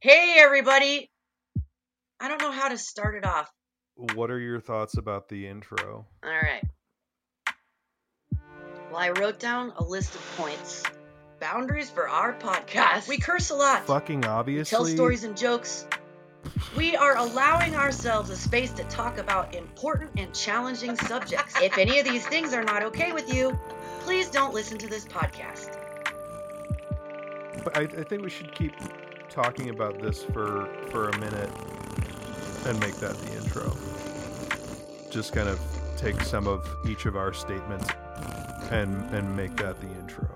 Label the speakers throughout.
Speaker 1: Hey, everybody. I don't know how to start it off.
Speaker 2: What are your thoughts about the intro?
Speaker 1: All right. Well, I wrote down a list of points. Boundaries for our podcast. We curse a lot.
Speaker 2: Fucking
Speaker 1: We
Speaker 2: obviously.
Speaker 1: tell stories and jokes. We are allowing ourselves a space to talk about important and challenging subjects. If any of these things are not okay with you, please don't listen to this podcast.
Speaker 2: But I, I think we should keep talking about this for for a minute and make that the intro. Just kind of take some of each of our statements and and make that the intro.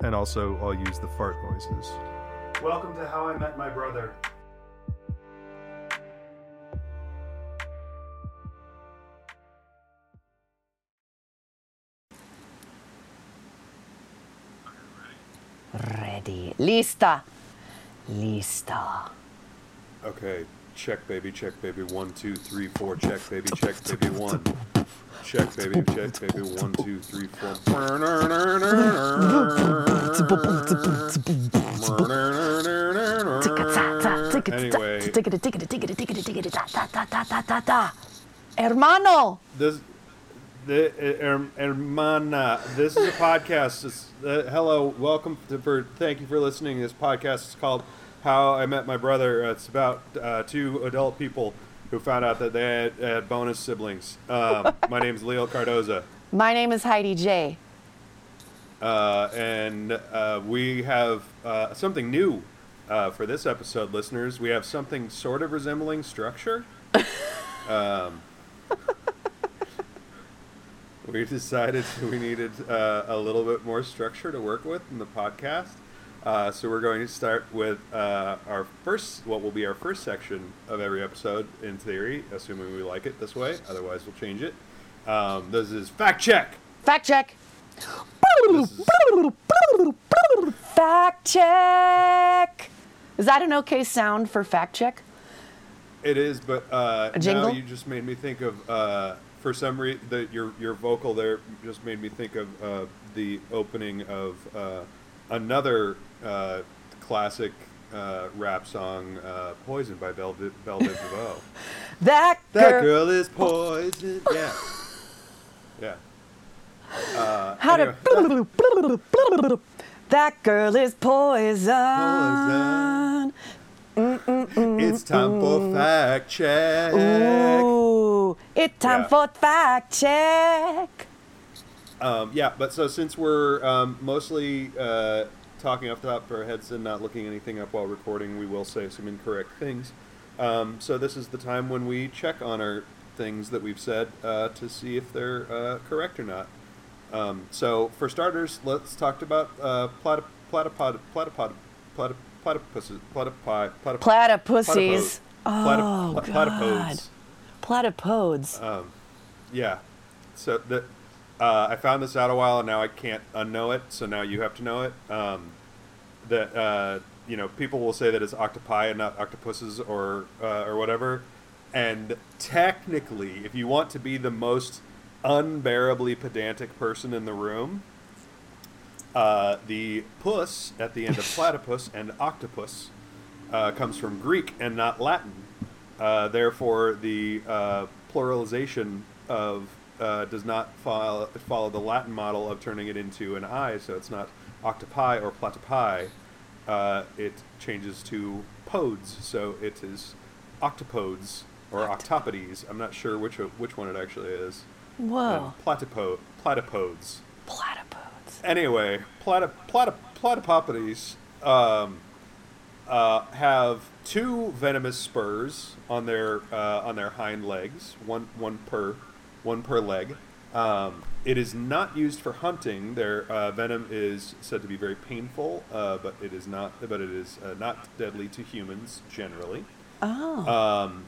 Speaker 2: And also, I'll use the fart noises. Welcome to How I Met My Brother.
Speaker 3: Ready. Lista. Lista.
Speaker 2: Okay, check baby, check baby, one, two, three, four, check baby, check baby, one. Check baby, check baby, one, two, three, four. Anyway,
Speaker 3: Hermano.
Speaker 2: this, the her- hermana, this is a podcast. It's, uh, hello, welcome to, for. Thank you for listening. This podcast is called "How I Met My Brother." Uh, It's about uh, two adult people who found out that they had, had bonus siblings. Um, my name is Leo Cardoza.
Speaker 3: My name is Heidi J.
Speaker 2: Uh, and uh, we have uh, something new uh, for this episode, listeners. We have something sort of resembling structure. um, we decided we needed uh, a little bit more structure to work with in the podcast. Uh, so we're going to start with uh, our first, what will be our first section of every episode, in theory, assuming we like it this way. Otherwise, we'll change it. Um, this is fact check.
Speaker 3: Fact check.
Speaker 2: Is-
Speaker 3: Fact check. Is that an okay sound for fact check?
Speaker 2: It is, but uh, now you just made me think of uh, for some reason your your vocal there just made me think of uh, the opening of uh, another uh, classic uh, rap song, uh, "Poison" by Bell Bell Biv.
Speaker 3: That,
Speaker 2: that
Speaker 3: girl.
Speaker 2: girl is poison. Yeah, yeah. Uh,
Speaker 3: How
Speaker 2: anyway,
Speaker 3: to. That girl is poison.
Speaker 2: Poison. it's time for fact check.
Speaker 3: Ooh, it's time
Speaker 2: Yeah.
Speaker 3: for fact check.
Speaker 2: Um, yeah, but so since we're um, mostly uh, talking off the top of our heads and not looking anything up while recording, we will say some incorrect things. Um, so this is the time when we check on our things that we've said uh, to see if they're uh, correct or not. Um, so for starters, let's talk about uh, platyp- platypod, platypod, platyp- platypuses, platypi, platyp-
Speaker 3: Platypussies.
Speaker 2: platypod-
Speaker 3: Oh,
Speaker 2: platyp-
Speaker 3: God.
Speaker 2: platypodes.
Speaker 3: Platypodes.
Speaker 2: Um, yeah. So the uh, I found this out a while, and now I can't unknow it. So now you have to know it. Um, that uh, you know, people will say that it's octopi and not octopuses or uh, or whatever. And technically, if you want to be the most unbearably pedantic person in the room, uh, the puss at the end of platypus and octopus uh, comes from Greek and not Latin. Uh, therefore, the uh, pluralization of uh, does not follow, follow the Latin model of turning it into an I, so it's not octopi or platypi. Uh, it changes to podes, so it is octopodes or octopodes. I'm not sure which which one it actually is.
Speaker 3: Whoa.
Speaker 2: Platypo- platypodes
Speaker 3: Platypodes.
Speaker 2: anyway, platy, platy, platypopodes um, uh, have two venomous spurs on their uh, on their hind legs, one one per one per leg. Um, it is not used for hunting. Their uh, venom is said to be very painful, uh, but it is not. But it is uh, not deadly to humans generally
Speaker 3: Oh.
Speaker 2: um,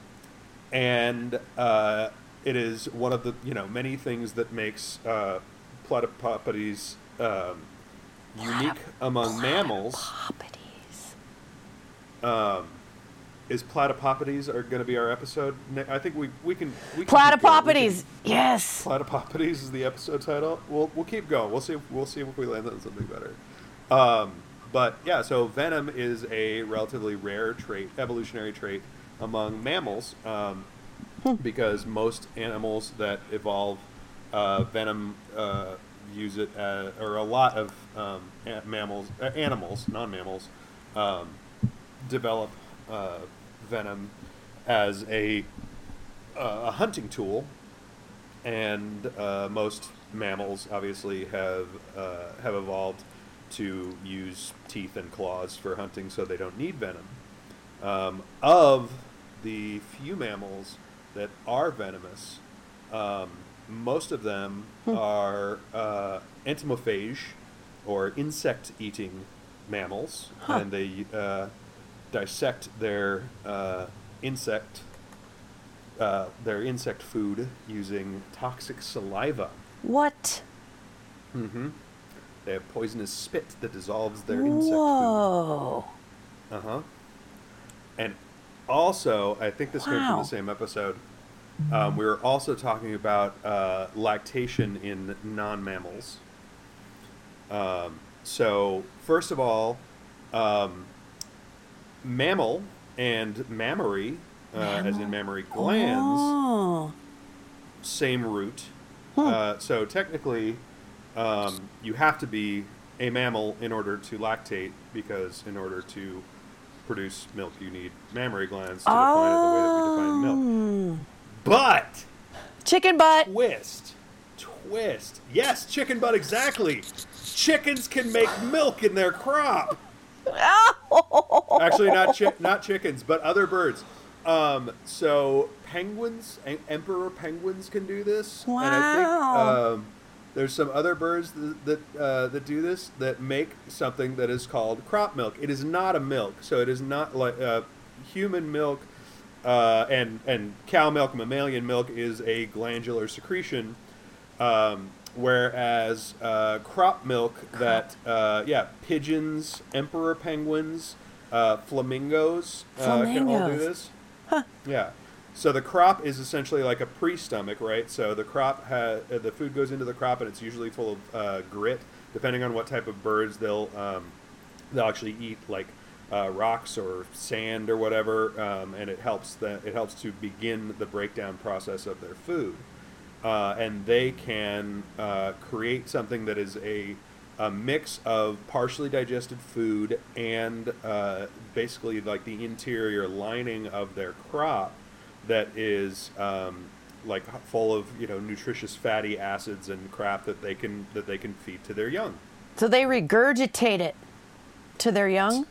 Speaker 2: and uh, it is one of the you know many things that makes uh, platypopodes um, unique among mammals. Um, is platypopodes are going to be our episode? I think we we can we can keep going. We
Speaker 3: Platypopodes.
Speaker 2: can-
Speaker 3: Yes.
Speaker 2: Platypopodes is the episode title. We'll we'll keep going. We'll see. We'll see if we land on something better. Um, but yeah, so venom is a relatively rare trait, evolutionary trait among mammals, um, because most animals that evolve uh, venom uh, use it, as, or a lot of um, a- mammals, uh, animals, non-mammals, um, develop uh, venom as a uh, a hunting tool, and uh, most mammals obviously have uh, have evolved to use teeth and claws for hunting, so they don't need venom. Um, of the few mammals that are venomous, um, most of them are uh, entomophage, or insect-eating mammals,
Speaker 3: Huh.
Speaker 2: and they uh, dissect their uh, insect uh, their insect food using toxic saliva.
Speaker 3: What?
Speaker 2: Mm-hmm. They have poisonous spit that dissolves their insect
Speaker 3: Whoa.
Speaker 2: food. Uh huh. And also, I think this came from the same episode. Um, we were also talking about uh, lactation in non-mammals. Um, so, first of all, um, mammal and mammary, uh, as in mammary glands,
Speaker 3: Oh.
Speaker 2: same root. Uh, so technically, um, you have to be a mammal in order to lactate, because in order to produce milk, you need mammary glands to define it the way that we define milk.
Speaker 3: Oh.
Speaker 2: But
Speaker 3: Chicken butt.
Speaker 2: twist, twist. Yes, chicken butt exactly. Chickens can make milk in their crop. Actually, not chi- not chickens, but other birds. Um, so penguins, em- emperor penguins can do this, and I think
Speaker 3: Wow.
Speaker 2: um, there's some other birds that that, uh, that do this that make something that is called crop milk. It is not a milk, so it is not like uh, human milk. Uh, and and cow milk, mammalian milk is a glandular secretion, um, whereas uh, crop milk that uh, yeah pigeons, emperor penguins, uh, flamingos, uh, can all do
Speaker 3: Flamingos.
Speaker 2: this. Yeah. So the crop is essentially like a pre-stomach, right? So the crop ha- uh, the food goes into the crop, and it's usually full of uh, grit. Depending on what type of birds, they'll um, they'll actually eat like uh, rocks or sand or whatever, um, and it helps that it helps to begin the breakdown process of their food. Uh, and they can uh, create something that is a, a mix of partially digested food and uh, basically like the interior lining of their crop that is um, like full of you know nutritious fatty acids and crap that they can that they can feed to their young.
Speaker 3: So they regurgitate it to their young?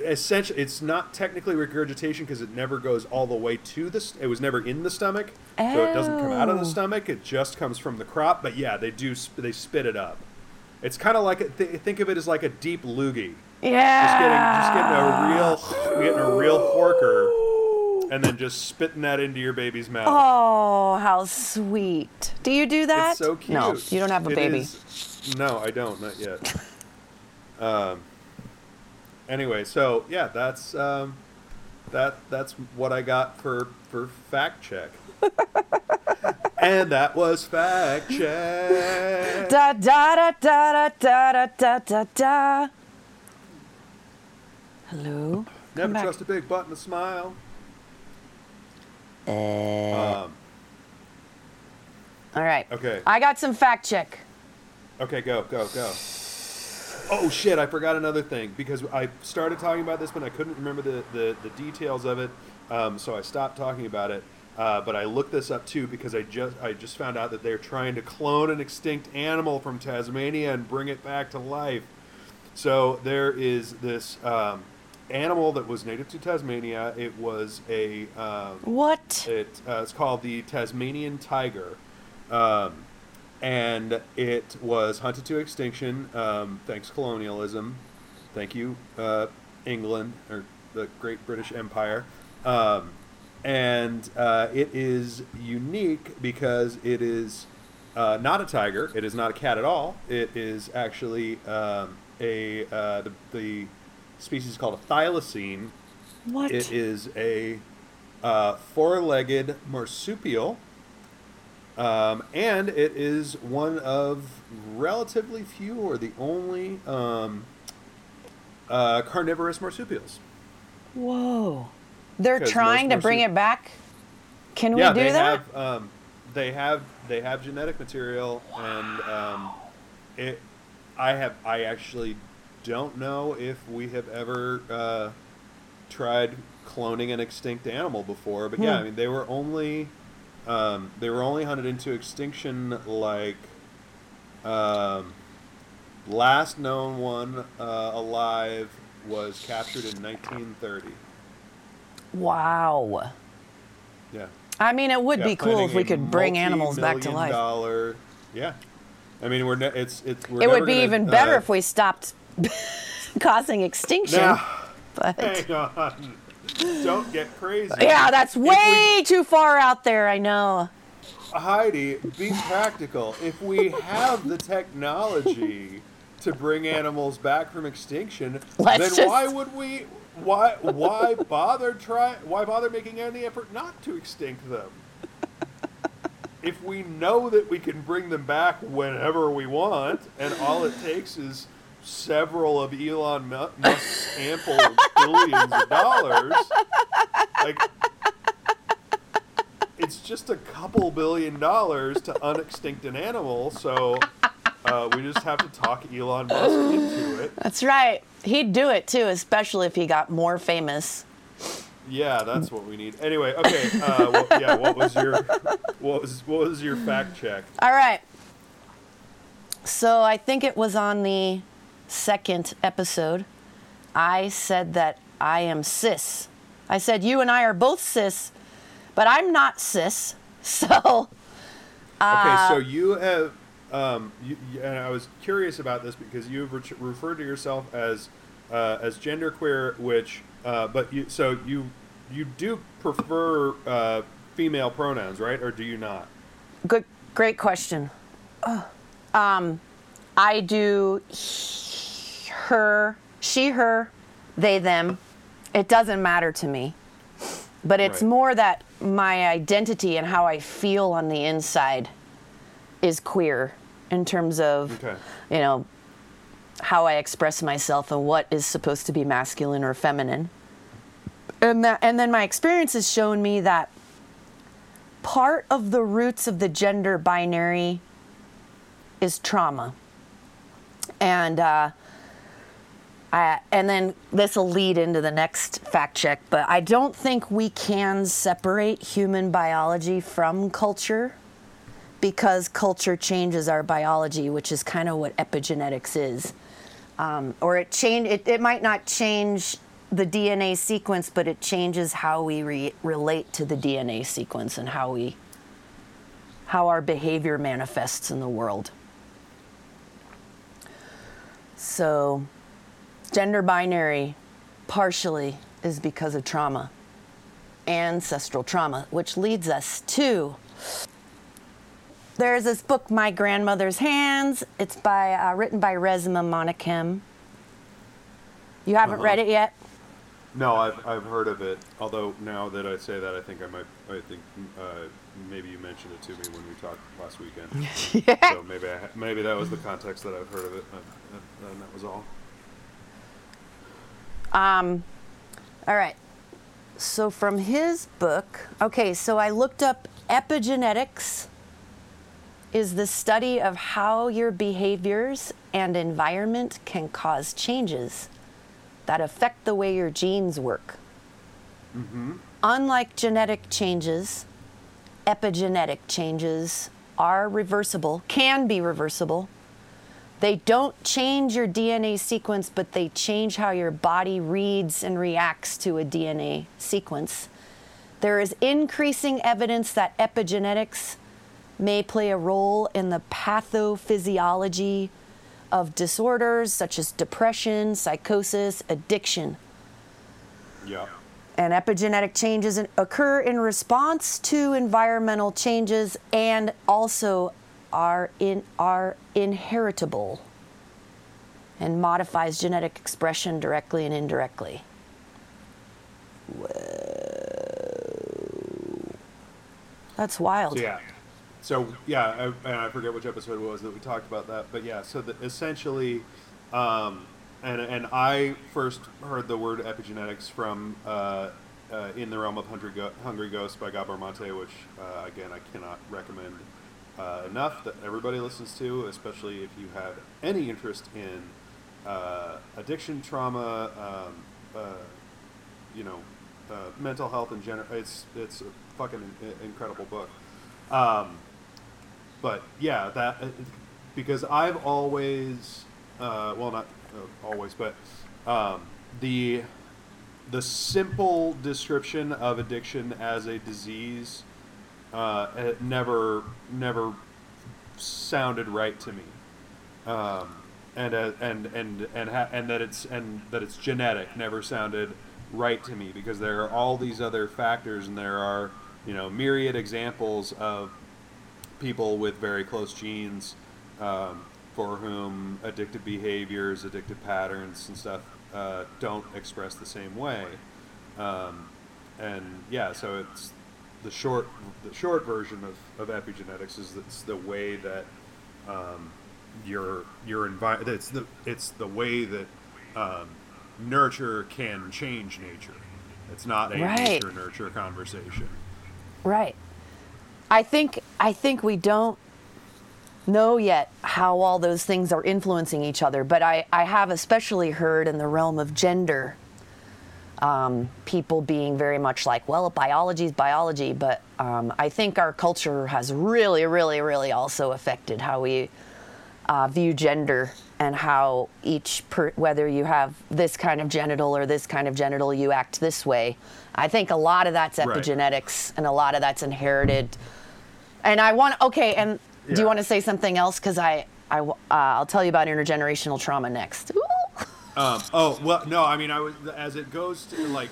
Speaker 2: Essentially it's not technically regurgitation because it never goes all the way to the st- it was never in the stomach so it doesn't come out of the
Speaker 3: Oh.
Speaker 2: stomach it just comes from the crop but yeah they do sp- they spit it up it's kind of like a, th- think of it as like a deep loogie
Speaker 3: Yeah.
Speaker 2: just getting just getting a real getting a real horker and then just spitting that into your baby's mouth
Speaker 3: Oh, how sweet. Do you do that?
Speaker 2: it's so cute
Speaker 3: No, you don't have a
Speaker 2: It
Speaker 3: baby.
Speaker 2: is- no i don't not yet um anyway so yeah that's um that that's what i got for for fact check and that was fact check
Speaker 3: Da da da da da da da da da. Hello.
Speaker 2: never
Speaker 3: back.
Speaker 2: trust a big butt and a smile
Speaker 3: Uh,
Speaker 2: um
Speaker 3: all right.
Speaker 2: okay
Speaker 3: I got some fact check.
Speaker 2: Okay, go, go, go. Oh shit! I forgot another thing because I started talking about this, but I couldn't remember the, the, the details of it, um, so I stopped talking about it. Uh, but I looked this up too because I just I just found out that they're trying to clone an extinct animal from Tasmania and bring it back to life. So there is this um, animal that was native to Tasmania. It was a um,
Speaker 3: What?
Speaker 2: it, uh, it's called the Tasmanian tiger, um, and it was hunted to extinction um, thanks colonialism. Thank you, uh, England or the Great British Empire. Um, and uh, it is unique because it is uh, not a tiger. It is not a cat at all. It is actually um, a uh, the, the species is called a thylacine.
Speaker 3: What?
Speaker 2: It is a uh, four-legged marsupial, um, and it is one of relatively few, or the only um, uh, carnivorous marsupials.
Speaker 3: Whoa. They're trying to bring it back. Can
Speaker 2: yeah,
Speaker 3: we do
Speaker 2: they
Speaker 3: that?
Speaker 2: have um, they have they have genetic material, and um, it. I have I actually don't know if we have ever uh, tried cloning an extinct animal before, but yeah,
Speaker 3: Hmm.
Speaker 2: I mean they were only um, they were only hunted into extinction like um, last known one uh, alive was captured in 1930.
Speaker 3: Wow.
Speaker 2: Yeah.
Speaker 3: I mean, it would
Speaker 2: Yeah,
Speaker 3: be cool if we could bring animals back to life.
Speaker 2: Dollar, yeah. I mean, we're ne- it's it's. We're
Speaker 3: It would be
Speaker 2: gonna,
Speaker 3: even better
Speaker 2: uh,
Speaker 3: if we stopped causing extinction.
Speaker 2: Now,
Speaker 3: but
Speaker 2: hang on. Don't get crazy.
Speaker 3: yeah, that's
Speaker 2: If we-
Speaker 3: way too far out there. I know.
Speaker 2: Heidi, be practical. If we have the technology to bring animals back from extinction,
Speaker 3: Let's
Speaker 2: then
Speaker 3: just-
Speaker 2: why would we? Why why bother try? Why bother making any effort not to extinct them? If we know that we can bring them back whenever we want, and all it takes is several of Elon Musk's ample billions of dollars, like it's just a couple billion dollars to unextinct an animal, so uh, we just have to talk Elon Musk into it.
Speaker 3: That's right. He'd do it too, especially if he got more famous.
Speaker 2: Yeah, that's what we need. Anyway, okay. Uh, what, yeah, what was your what was what was your fact check?
Speaker 3: All right. So I think it was on the second episode. I said that I am cis. I said you and I are both cis, but I'm not cis. So
Speaker 2: Okay,
Speaker 3: Uh,
Speaker 2: so you have, um, you, and I was curious about this because you've re- referred to yourself as uh, as genderqueer, which, uh, but you so you you do prefer uh, female pronouns, right, or do you not?
Speaker 3: good, great question. Um, I do he- her, she, her, they, them. It doesn't matter to me. But it's
Speaker 2: Right.
Speaker 3: more that my identity and how I feel on the inside is queer in terms of,
Speaker 2: Okay.
Speaker 3: you know, how I express myself and what is supposed to be masculine or feminine. And that, and then my experience has shown me that part of the roots of the gender binary is trauma. And uh, I, and then this will lead into the next fact check, but I don't think we can separate human biology from culture because culture changes our biology, which is kind of what epigenetics is. Um, or it change it, it might not change the DNA sequence, but it changes how we re- relate to the DNA sequence and how we how our behavior manifests in the world. So, gender binary partially is because of trauma, ancestral trauma, which leads us to there's this book, My Grandmother's Hands. It's by uh, written by Resmaa Menakem. You haven't
Speaker 2: Uh-huh.
Speaker 3: read it yet?
Speaker 2: No, I've, I've heard of it. Although now that I say that, I think I might. I think uh, maybe you mentioned it to me when we talked last weekend.
Speaker 3: yeah.
Speaker 2: so maybe I, maybe that was the context that I've heard of it, and, and- that was all.
Speaker 3: Um, all right. So from his book, okay, so I looked up epigenetics is the study of how your behaviors and environment can cause changes that affect the way your genes work. Mm-hmm. Unlike genetic changes, epigenetic changes are reversible, can be reversible. They don't change your DNA sequence, but they change how your body reads and reacts to a DNA sequence. There is increasing evidence that epigenetics may play a role in the pathophysiology of disorders such as depression, psychosis, addiction.
Speaker 2: Yeah.
Speaker 3: And epigenetic changes occur in response to environmental changes and also are in are inheritable and modifies genetic expression directly and indirectly. Whoa. That's wild.
Speaker 2: Yeah. So yeah, I, I forget which episode it was that we talked about that, but yeah. So that essentially, um, and and I first heard the word epigenetics from uh, uh, in the realm of Hungry, Go- Hungry Ghost by Gabor Mate, which uh, again I cannot recommend uh, enough that everybody listens to, especially if you have any interest in uh, addiction, trauma, um, uh, you know, mental health in general. It's it's a fucking in- incredible book. Um, but yeah, that because I've always, well, not always, but um, the the simple description of addiction as a disease uh, it never never sounded right to me, um, and uh, and and and ha- and that it's and that it's genetic never sounded right to me because there are all these other factors and there are you know myriad examples of people with very close genes um, for whom addictive behaviors, addictive patterns, and stuff uh, don't express the same way. Um, and yeah, so it's the short the short version of, of epigenetics is it's the way that um, your your envi- it's the it's the way that um, nurture can change nature. It's not a
Speaker 3: Right.
Speaker 2: nature nurture conversation.
Speaker 3: Right. I think I think we don't know yet how all those things are influencing each other, but I, I have especially heard in the realm of gender um, people being very much like, well, biology is biology, but um, I think our culture has really, really, really also affected how we uh, view gender and how each per, whether you have this kind of genital or this kind of genital you act this way i think a lot of that's
Speaker 2: Right.
Speaker 3: epigenetics and a lot of that's inherited and i want okay and do you want to say something else because i I, uh, I'll tell you about intergenerational trauma next.
Speaker 2: Um, oh well, no. I mean, I was as it goes to like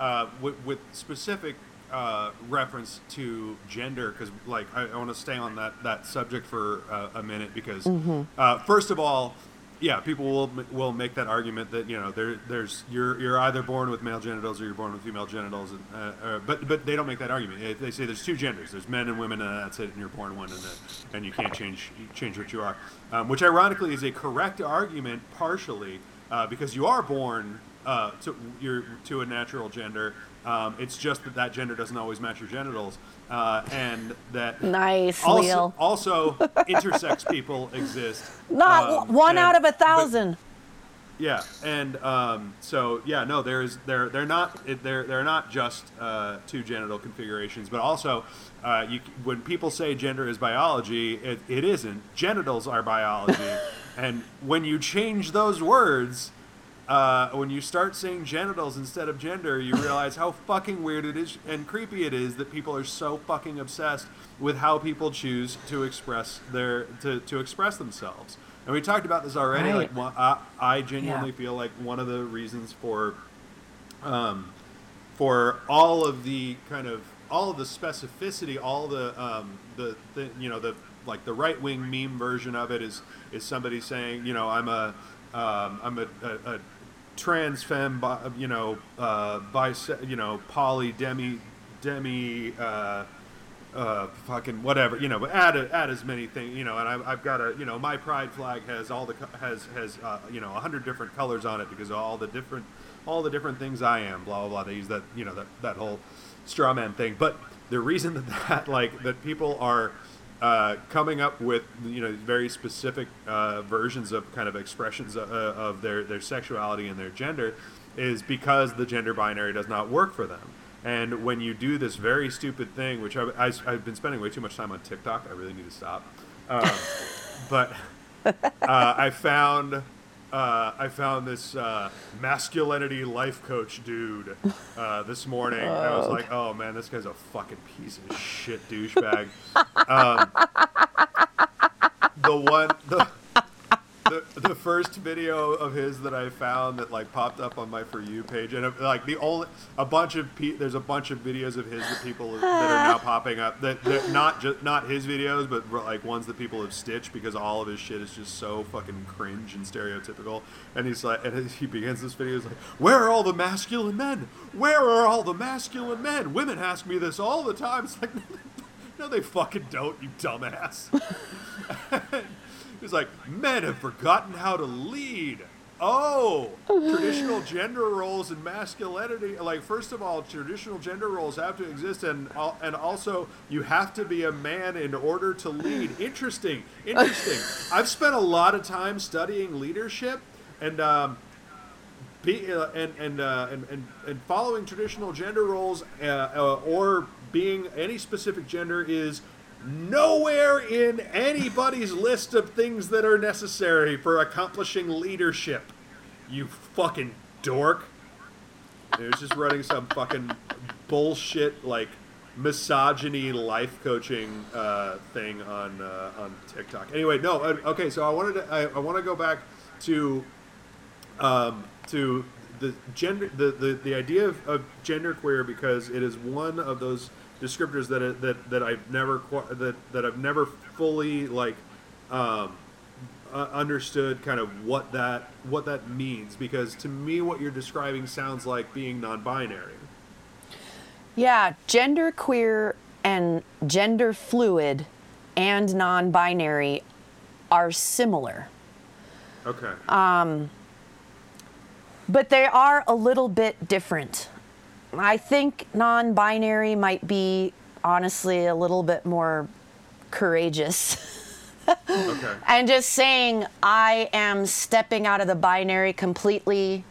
Speaker 2: uh, with, with specific uh, reference to gender because like I, I want to stay on that that subject for uh, a minute because uh, first of all, yeah, people will will make that argument that you know there there's you're you're either born with male genitals or you're born with female genitals, and, uh, uh, but but they don't make that argument. They- say there's two genders. There's men and women, and that's it. And you're born one, and then, and you can't change change what you are. Um, which ironically is a correct argument, partially uh, because you are born uh, to you're to a natural gender. Um, it's just that that gender doesn't always match your genitals, uh, and that
Speaker 3: Nice,
Speaker 2: also,
Speaker 3: Leo.
Speaker 2: also intersex people exist.
Speaker 3: Not
Speaker 2: Um,
Speaker 3: one
Speaker 2: and-
Speaker 3: out of a
Speaker 2: but-
Speaker 3: thousand.
Speaker 2: yeah, and um, so yeah, no, there's they're they're not they're they're not just uh, two genital configurations, but also uh, you when people say gender is biology, it, it isn't. Genitals are biology, and when you change those words. Uh, when you start saying genitals instead of gender, you realize how fucking weird it is and creepy it is that people are so fucking obsessed with how people choose to express their to, to express themselves. And we talked about this already.
Speaker 3: Right.
Speaker 2: Like, I, I genuinely
Speaker 3: Yeah.
Speaker 2: feel like one of the reasons for um, for all of the kind of all of the specificity, all the um, the, the you know the like the right wing meme version of it is is somebody saying you know I'm a um, I'm a, a, a trans femme bi, you know uh, bise you know poly demi demi uh, uh, fucking whatever, you know, but add a, add as many things, you know, and I've, I've got a, you know, my pride flag has all the has has uh, you know a hundred different colors on it because all the different all the different things I am, blah blah blah. They use that you know that that whole straw man thing, but the reason that that like that people are uh, coming up with you know very specific uh, versions of kind of expressions of, uh, of their their sexuality and their gender is because the gender binary does not work for them. And when you do this very stupid thing, which I, I've been spending way too much time on TikTok, I really need to stop. Um, but uh, I found uh, I found this uh, masculinity life coach dude uh, this morning. And I was like, oh man, this guy's a fucking piece of shit douchebag. Um, the one the, the the first video of his that I found that like popped up on my for you page, and like the only a bunch of pe- there's a bunch of videos of his that people that are now popping up that, that not just not his videos, but like ones that people have stitched because all of his shit is just so fucking cringe and stereotypical. And he's like, and he begins this video he's like, "Where are all the masculine men? Where are all the masculine men? Women ask me this all the time." It's like. No, they fucking don't, you dumbass. He's like, men have forgotten how to lead. oh, traditional gender roles and masculinity. Like, first of all, traditional gender roles have to exist, and and also you have to be a man in order to lead. Interesting, interesting. I've spent a lot of time studying leadership, and um, be, uh, and and, uh, and and and following traditional gender roles uh, uh, or being any specific gender is nowhere in anybody's list of things that are necessary for accomplishing leadership. You fucking dork. He was just running some fucking bullshit like misogyny life coaching uh, thing on uh, on TikTok. Anyway, no, uh, okay. So I wanted to I, I want to go back to um, to the gender the, the, the idea of, of genderqueer because it is one of those descriptors that that that I've never that that I've never fully like um, uh, understood kind of what that what that means because to me what you're describing sounds like being non-binary.
Speaker 3: Yeah, gender queer and gender fluid and non binary are similar,
Speaker 2: Okay.
Speaker 3: Um, but they are a little bit different. I think non binary might be honestly a little bit more courageous.
Speaker 2: okay.
Speaker 3: and just saying I am stepping out of the binary completely.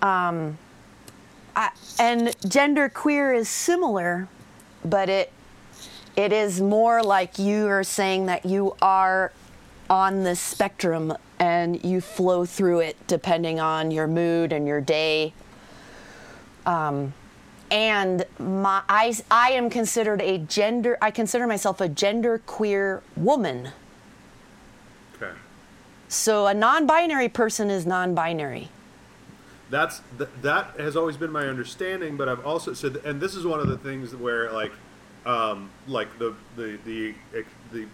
Speaker 3: Um, I, and gender queer is similar, but it it is more like you are saying that you are on the spectrum and you flow through it depending on your mood and your day. Um, and my, I, I am considered a gender, I consider myself a gender queer woman.
Speaker 2: Okay.
Speaker 3: So a non binary person is non binary.
Speaker 2: That's th- that has always been my understanding, but I've also said, and this is one of the things where like, um, like the the the the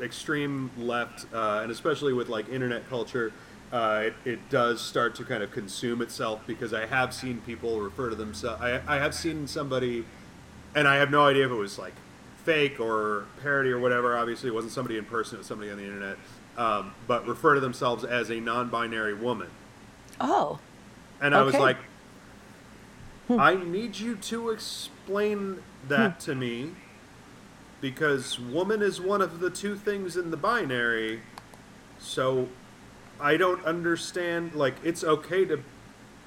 Speaker 2: extreme left, uh, and especially with like internet culture, uh, it, it does start to kind of consume itself because I have seen people refer to themselves. I, I have seen somebody, and I have no idea if it was like fake or parody or whatever. Obviously, it wasn't somebody in person; it was somebody on the internet. Um, but refer to themselves as a non-binary woman.
Speaker 3: Oh.
Speaker 2: And I was
Speaker 3: Okay.
Speaker 2: like, I need you to explain that to me because woman is one of the two things in the binary. So I don't understand. Like, it's okay to.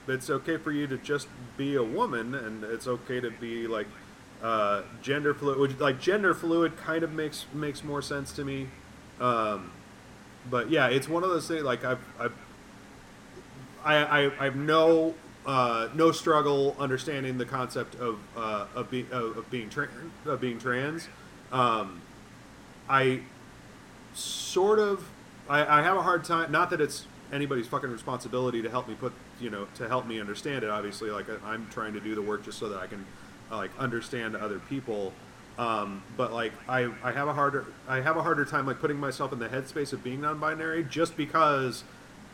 Speaker 2: It's okay for you to just be a woman, and it's okay to be like uh, gender fluid. Which, like gender fluid, kind of makes makes more sense to me. Um, but yeah, it's one of those things. Like I've, I've I, I, I have no uh, no struggle understanding the concept of uh, of, of, of being of being trans. Um, I sort of I, I have a hard time. Not that it's anybody's fucking responsibility to help me put you know to help me understand it. Obviously, like I- I'm trying to do the work just so that I can uh, like understand other people. Um, but like I, I have a harder I have a harder time like putting myself in the headspace of being non-binary just because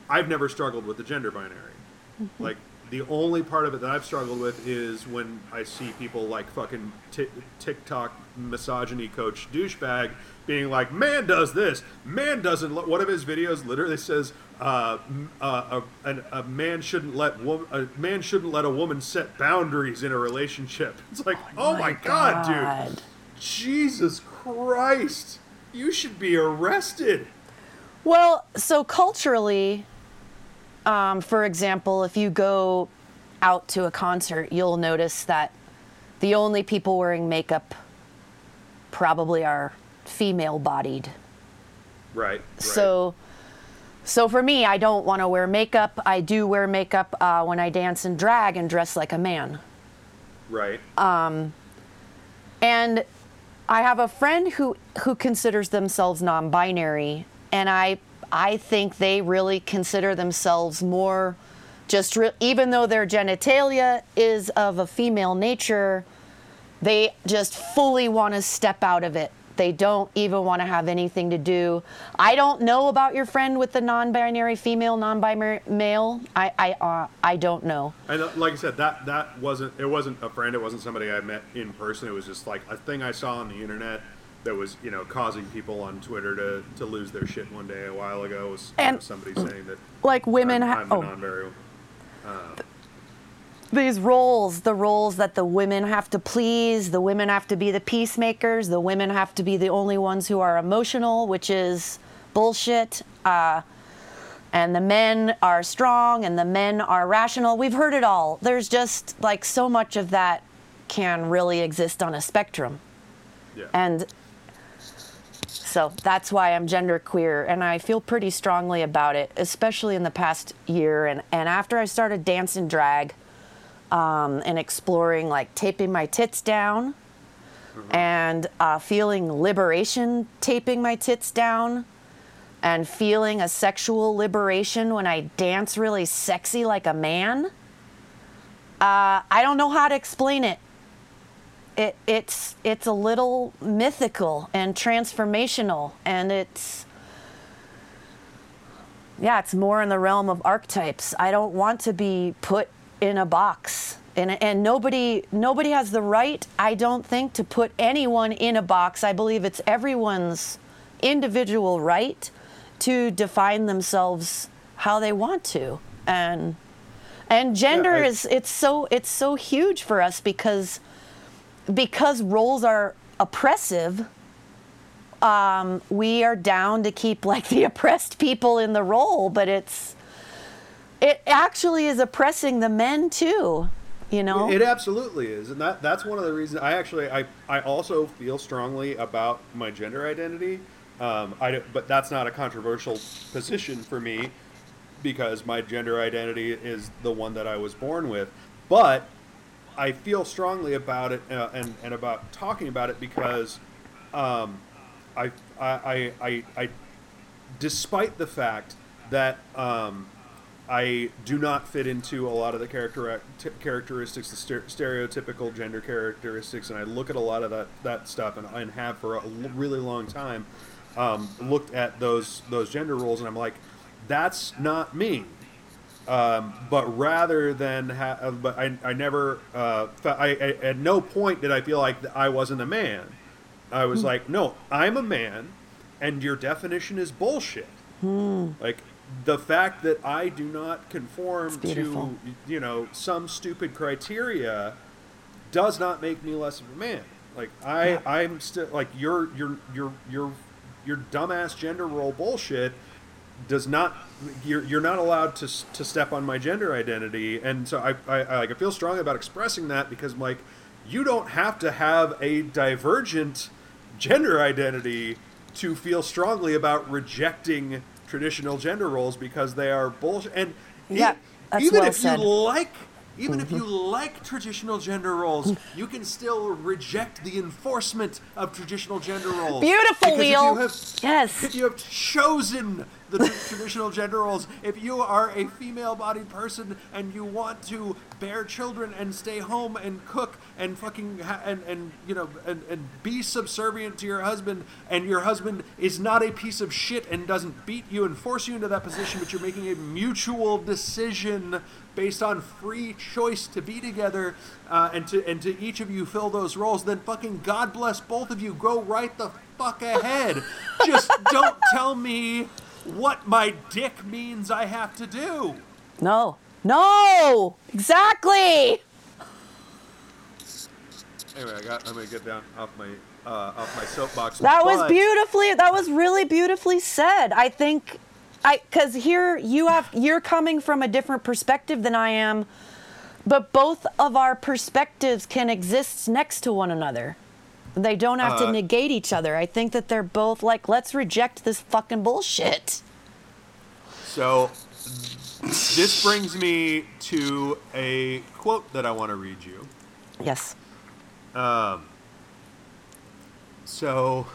Speaker 2: I've never struggled with the gender binary. Like the only part of it that I've struggled with is when I see people like fucking t- TikTok misogyny coach douchebag being like, "Man does this, man doesn't." Let, one of his videos literally says, uh, uh, a, an- a man shouldn't let wo- a man shouldn't let a woman set boundaries in a relationship." It's like, oh, my god, dude, Jesus Christ, you should be arrested.
Speaker 3: Well, so culturally, um, for example, if you go out to a concert, you'll notice that the only people wearing makeup probably are female bodied.
Speaker 2: Right. right.
Speaker 3: So, so for me, I don't want to wear makeup. I do wear makeup uh, when I dance and drag and dress like a man.
Speaker 2: right.
Speaker 3: Um, and I have a friend who who considers themselves non-binary, and I I think they really consider themselves more just re- even though their genitalia is of a female nature, they just fully want to step out of it. They don't even want to have anything to do. I don't know about your friend with the non-binary female, non-binary male. I I uh, I don't know.
Speaker 2: And uh, like I said, that that wasn't it wasn't a friend. It wasn't somebody I met in person. It was just like a thing I saw on the internet. that was you know causing people on Twitter to, to lose their shit one day a while ago was
Speaker 3: And-
Speaker 2: somebody saying that
Speaker 3: Like women
Speaker 2: I'm, I'm
Speaker 3: oh.
Speaker 2: non-burial.
Speaker 3: These roles, the roles that the women have to please, the women have to be the peacemakers, the women have to be the only ones who are emotional, which is bullshit. Uh, and the men are strong and the men are rational. We've heard it all. There's just like so much of that can really exist on a spectrum.
Speaker 2: Yeah.
Speaker 3: And so that's why I'm genderqueer, and I feel pretty strongly about it, especially in the past year. And, and after I started dancing drag um, and exploring like taping my tits down and uh, feeling liberation taping my tits down and feeling a sexual liberation when I dance really sexy like a man. Uh, I don't know how to explain it it, it's it's a little mythical and transformational and it's yeah it's more in the realm of archetypes i don't want to be put in a box. And, and nobody nobody has the right i don't think to put anyone in a box. I believe it's everyone's individual right to define themselves how they want to. And and gender
Speaker 2: I-
Speaker 3: is it's so it's so huge for us because because roles are oppressive, um, we are down to keep like the oppressed people in the role, but it's it actually is oppressing the men too, you know.
Speaker 2: It absolutely is, and that that's one of the reasons I actually I, I also feel strongly about my gender identity. Um, I but that's not a controversial position for me because my gender identity is the one that I was born with. But I feel strongly about it uh, and and about talking about it because um, I, I I I I despite the fact that um, I do not fit into a lot of the character t- characteristics, the ster- stereotypical gender characteristics, and I look at a lot of that that stuff, and, and have for a l- really long time. Um, looked at those those gender roles, and I'm like, that's not me. Um, but rather than, ha- uh, but I, I never, uh, I, I, at no point did I feel like I wasn't a man. I was like, no, I'm a man, and your definition is bullshit. Like the fact that I do not conform to, you know, some stupid criteria does not make me less of a man. Like I,
Speaker 3: Yeah.
Speaker 2: I'm still like your, your, your, your, your dumbass gender role bullshit does not you're, you're not allowed to, to step on my gender identity and so I, I, I like I feel strongly about expressing that because like you don't have to have a divergent gender identity to feel strongly about rejecting traditional gender roles because they are bullshit and
Speaker 3: Yeah,
Speaker 2: even
Speaker 3: well
Speaker 2: if
Speaker 3: said.
Speaker 2: you like even if you mm-hmm. like traditional gender roles, you can still reject the enforcement of traditional gender roles.
Speaker 3: Beautiful,
Speaker 2: Because if
Speaker 3: Wheel.
Speaker 2: you have-
Speaker 3: Yes.
Speaker 2: if you have chosen the tr- traditional gender roles, if you are a female-bodied person and you want to bear children and stay home and cook and fucking ha- and and you know and, and be subservient to your husband, and your husband is not a piece of shit and doesn't beat you and force you into that position, but you're making a mutual decision based on free choice to be together uh, and to and to each of you fill those roles, then fucking God bless both of you. Go right the fuck ahead. Just don't tell me what my dick means I have to do.
Speaker 3: No. No. Exactly.
Speaker 2: Anyway, I got. I'm gonna get down off my uh, off my soapbox.
Speaker 3: That was
Speaker 2: but-
Speaker 3: beautifully. That was really beautifully said. I think, I because here you have you're coming from a different perspective than I am, but both of our perspectives can exist next to one another. They don't have
Speaker 2: Uh,
Speaker 3: to negate each other. I think that they're both like, let's reject this fucking bullshit.
Speaker 2: So this brings me to a quote that I want to read you.
Speaker 3: Yes.
Speaker 2: Um, So,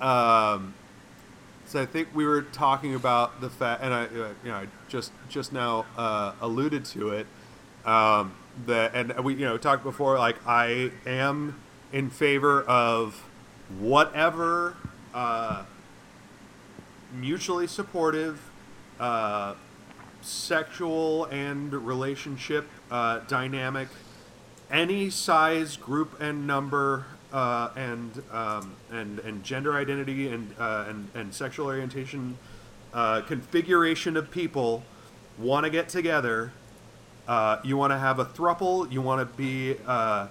Speaker 2: um, so I think we were talking about the fact, and I, you know, I just just now uh, alluded to it. Um, that, and we, you know, talked before. Like, I am in favor of whatever uh, mutually supportive, uh, sexual and relationship uh, dynamic any size, group, and number uh, and um, and and gender identity and uh, and and sexual orientation uh, configuration of people want to get together. Uh, you want to have a thruple. You want to be. Uh,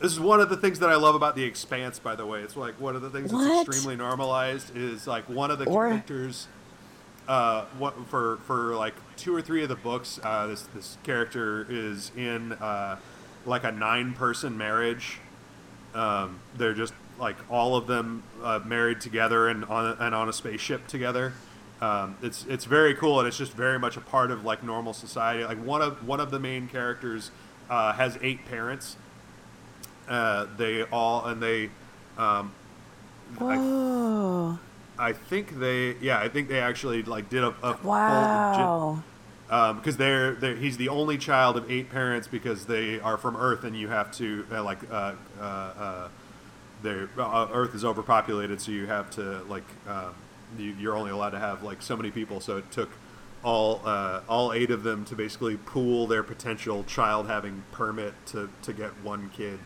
Speaker 2: this is one of the things that I love about The Expanse, by the way. It's like one of the things
Speaker 3: What?
Speaker 2: that's extremely normalized is like one of the
Speaker 3: Or-
Speaker 2: characters uh, what for for like two or three of the books, uh, this this character is in uh, like a nine person marriage. Um, they're just like all of them uh, married together and on a, and on a spaceship together. Um, it's it's very cool and it's just very much a part of like normal society. Like one of one of the main characters uh, has eight parents. Uh, they all and they. Um, I
Speaker 3: Whoa.
Speaker 2: I think they, yeah, I think they actually like did a, a
Speaker 3: Wow.
Speaker 2: because they're, they're he's the only child of eight parents because they are from Earth and you have to uh, like uh, uh, uh, their uh, Earth is overpopulated, so you have to like uh, you, you're only allowed to have like so many people. So it took all uh, all eight of them to basically pool their potential child having permit to to get one kid.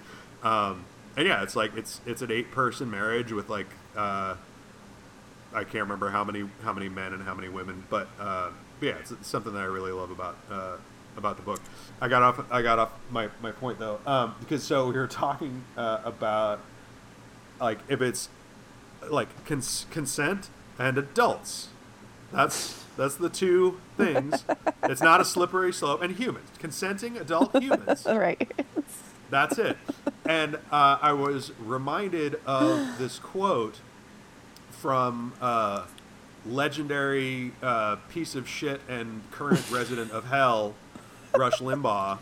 Speaker 2: Um, and yeah, it's like it's it's an eight person marriage with like. Uh, I can't remember how many how many men and how many women, but uh, yeah, it's, it's something that I really love about uh, about the book. I got off I got off my, my point though um, because so we were talking uh, about like if it's like cons- consent and adults. That's that's the two things. it's not a slippery slope. And humans, consenting adult humans.
Speaker 3: All right.
Speaker 2: That's it. And uh, I was reminded of this quote from uh, legendary uh, piece of shit and current resident of hell, Rush Limbaugh.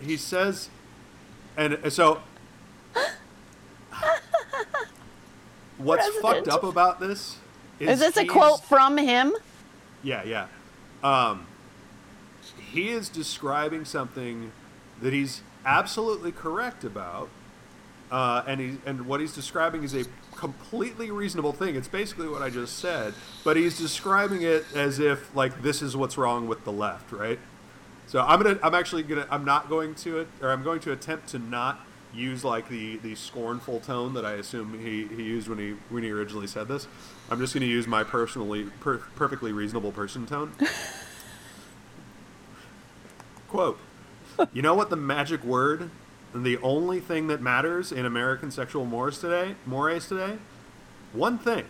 Speaker 2: He says, and so. What's
Speaker 3: President.
Speaker 2: fucked up about this
Speaker 3: Is this a quote from him?
Speaker 2: yeah, yeah. Um, he is describing something that he's absolutely correct about, uh, and he and what he's describing is a completely reasonable thing. It's basically what I just said, but he's describing it as if like this is what's wrong with the left, right? So I'm gonna, I'm actually gonna, I'm not going to it, or I'm going to attempt to not use like the the scornful tone that I assume he, he used when he when he originally said this. I'm just going to use my personally per, perfectly reasonable person tone. Quote: You know what the magic word, and the only thing that matters in American sexual mores today, mores today, one thing.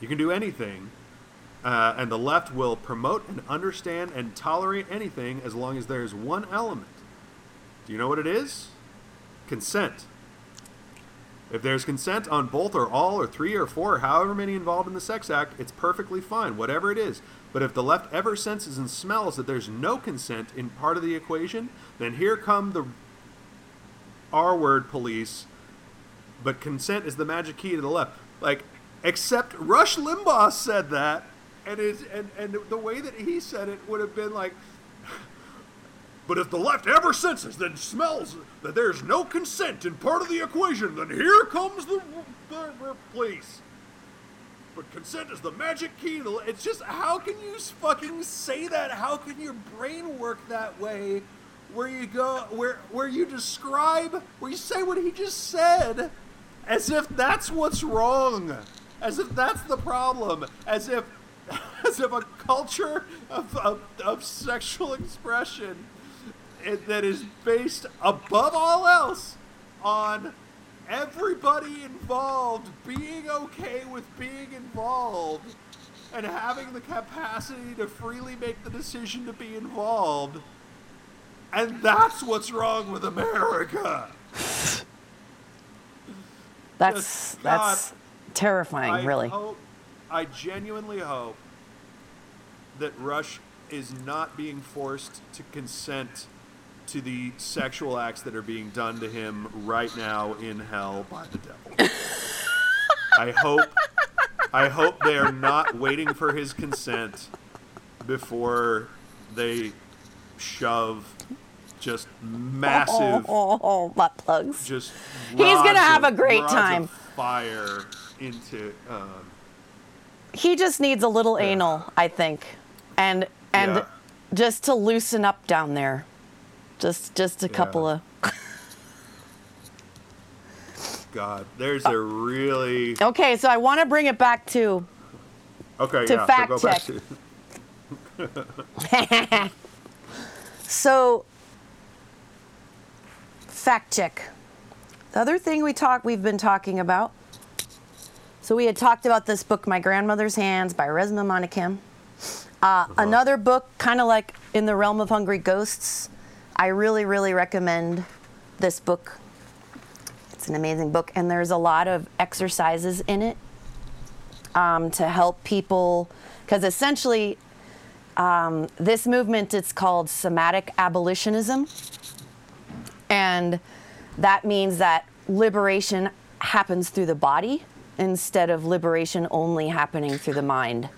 Speaker 2: You can do anything, uh, and the left will promote and understand and tolerate anything as long as there is one element. Do you know what it is? Consent. If there's consent on both or all or three or four however many involved in the sex act, it's perfectly fine, whatever it is. But if the left ever senses and smells that there's no consent in part of the equation, then here come the R word police. But consent is the magic key to the left. Like, except Rush Limbaugh said that, and is and and the way that he said it would have been like. But if the left ever senses that smells that there's no consent in part of the equation, then here comes the, the, the police. But consent is the magic key. It's just how can you fucking say that? How can your brain work that way? Where you go, where where you describe, where you say what he just said, as if that's what's wrong, as if that's the problem, as if as if a culture of, of, of sexual expression that is based above all else on everybody involved being okay with being involved and having the capacity to freely make the decision to be involved. And that's what's wrong with America.
Speaker 3: That's
Speaker 2: God,
Speaker 3: that's terrifying,
Speaker 2: I
Speaker 3: really.
Speaker 2: hope, I genuinely hope that Rush is not being forced to consent to the sexual acts that are being done to him right now in hell by the devil. I hope I hope they are not waiting for his consent before they shove just massive
Speaker 3: Oh, oh, butt plugs.
Speaker 2: just
Speaker 3: He's gonna have
Speaker 2: of-
Speaker 3: a great time.
Speaker 2: fire into um,
Speaker 3: He just needs a little anal, I think, and and
Speaker 2: Yeah.
Speaker 3: just to loosen up down there. Just just a
Speaker 2: Yeah.
Speaker 3: couple of
Speaker 2: God, there's a really
Speaker 3: Okay, so I want to bring it back to
Speaker 2: okay.
Speaker 3: to
Speaker 2: yeah,
Speaker 3: fact
Speaker 2: so go back
Speaker 3: check.
Speaker 2: to
Speaker 3: So, fact check. The other thing we talk, we've been talking about. So we had talked about this book, My Grandmother's Hands by Resmaa Menakem. Uh, Another book, kind of like in the realm of Hungry Ghosts. I really, really recommend this book. It's an amazing book, and there's a lot of exercises in it um, to help people, because essentially this movement it's called somatic abolitionism and that means that liberation happens through the body instead of liberation only happening through the mind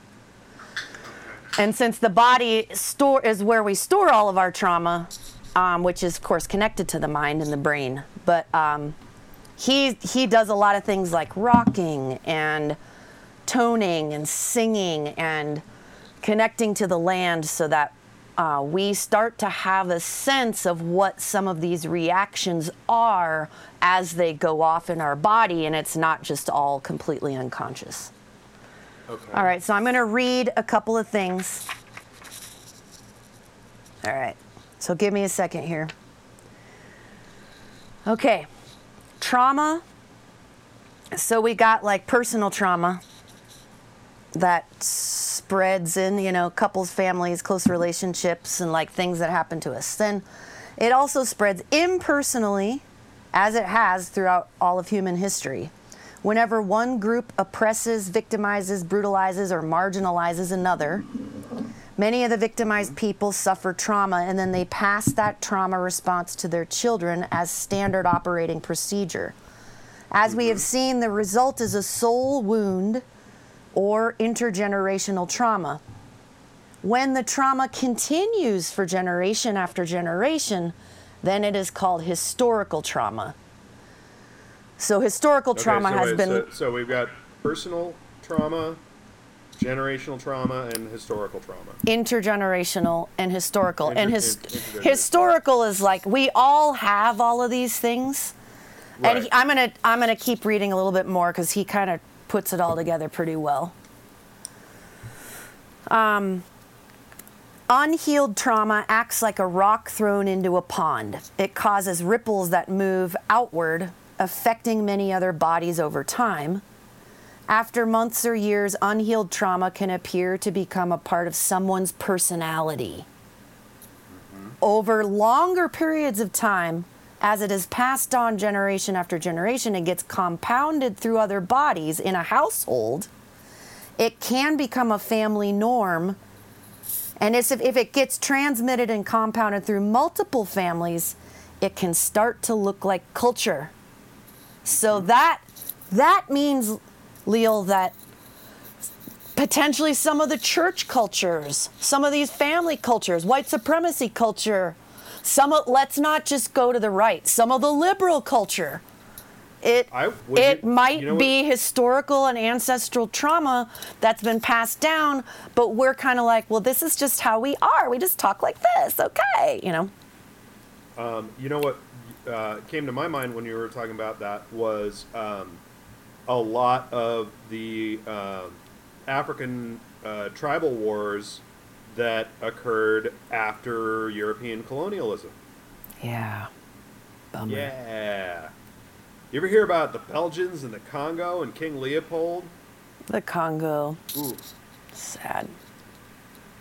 Speaker 3: and since the body store is where we store all of our trauma um, which is of course connected to the mind and the brain but um, he he does a lot of things like rocking and toning and singing and connecting to the land so that uh, we start to have a sense of what some of these reactions are as they go off in our body, and it's not just all completely unconscious.
Speaker 2: okay.
Speaker 3: All right, so I'm going to read a couple of things. All right, so give me a second here. Okay, trauma. So we got like personal trauma that spreads in, you know, couples, families, close relationships, and like things that happen to us. Then it also spreads impersonally, as it has throughout all of human history. Whenever one group oppresses, victimizes, brutalizes, or marginalizes another, many of the victimized people suffer trauma and then they pass that trauma response to their children as standard operating procedure. As we have seen, the result is a soul wound or intergenerational trauma. When the trauma continues for generation after generation, then it is called historical trauma. So, historical
Speaker 2: Okay,
Speaker 3: trauma
Speaker 2: so
Speaker 3: has
Speaker 2: wait,
Speaker 3: been
Speaker 2: So, so we've got personal trauma, generational trauma, and historical trauma.
Speaker 3: intergenerational and historical. and his,
Speaker 2: in- intergenerational.
Speaker 3: historical is like we all have all of these things. And
Speaker 2: Right.
Speaker 3: he, I'm gonna I'm gonna keep reading a little bit more because he kind of puts it all together pretty well. Um, unhealed trauma acts like a rock thrown into a pond. It causes ripples that move outward, affecting many other bodies over time. After months or years, unhealed trauma can appear to become a part of someone's personality. Mm-hmm. Over longer periods of time, as it is passed on generation after generation and gets compounded through other bodies in a household, it can become a family norm. And if, if it gets transmitted and compounded through multiple families, it can start to look like culture. So mm-hmm. that that means, Leal, that potentially some of the church cultures, some of these family cultures, white supremacy culture, some of, let's not just go to the right, some of the liberal culture. It
Speaker 2: I-
Speaker 3: it
Speaker 2: you-
Speaker 3: might
Speaker 2: you know
Speaker 3: be historical and ancestral trauma that's been passed down, but we're kind of like, well, this is just how we are. We just talk like this, okay? You know.
Speaker 2: You know what uh, came to my mind when you were talking about that was um, a lot of the um African uh, tribal wars that occurred after European colonialism.
Speaker 3: Yeah. Bummer.
Speaker 2: Yeah. You ever hear about the Belgians and the Congo and King Leopold?
Speaker 3: The Congo.
Speaker 2: Ooh.
Speaker 3: Sad.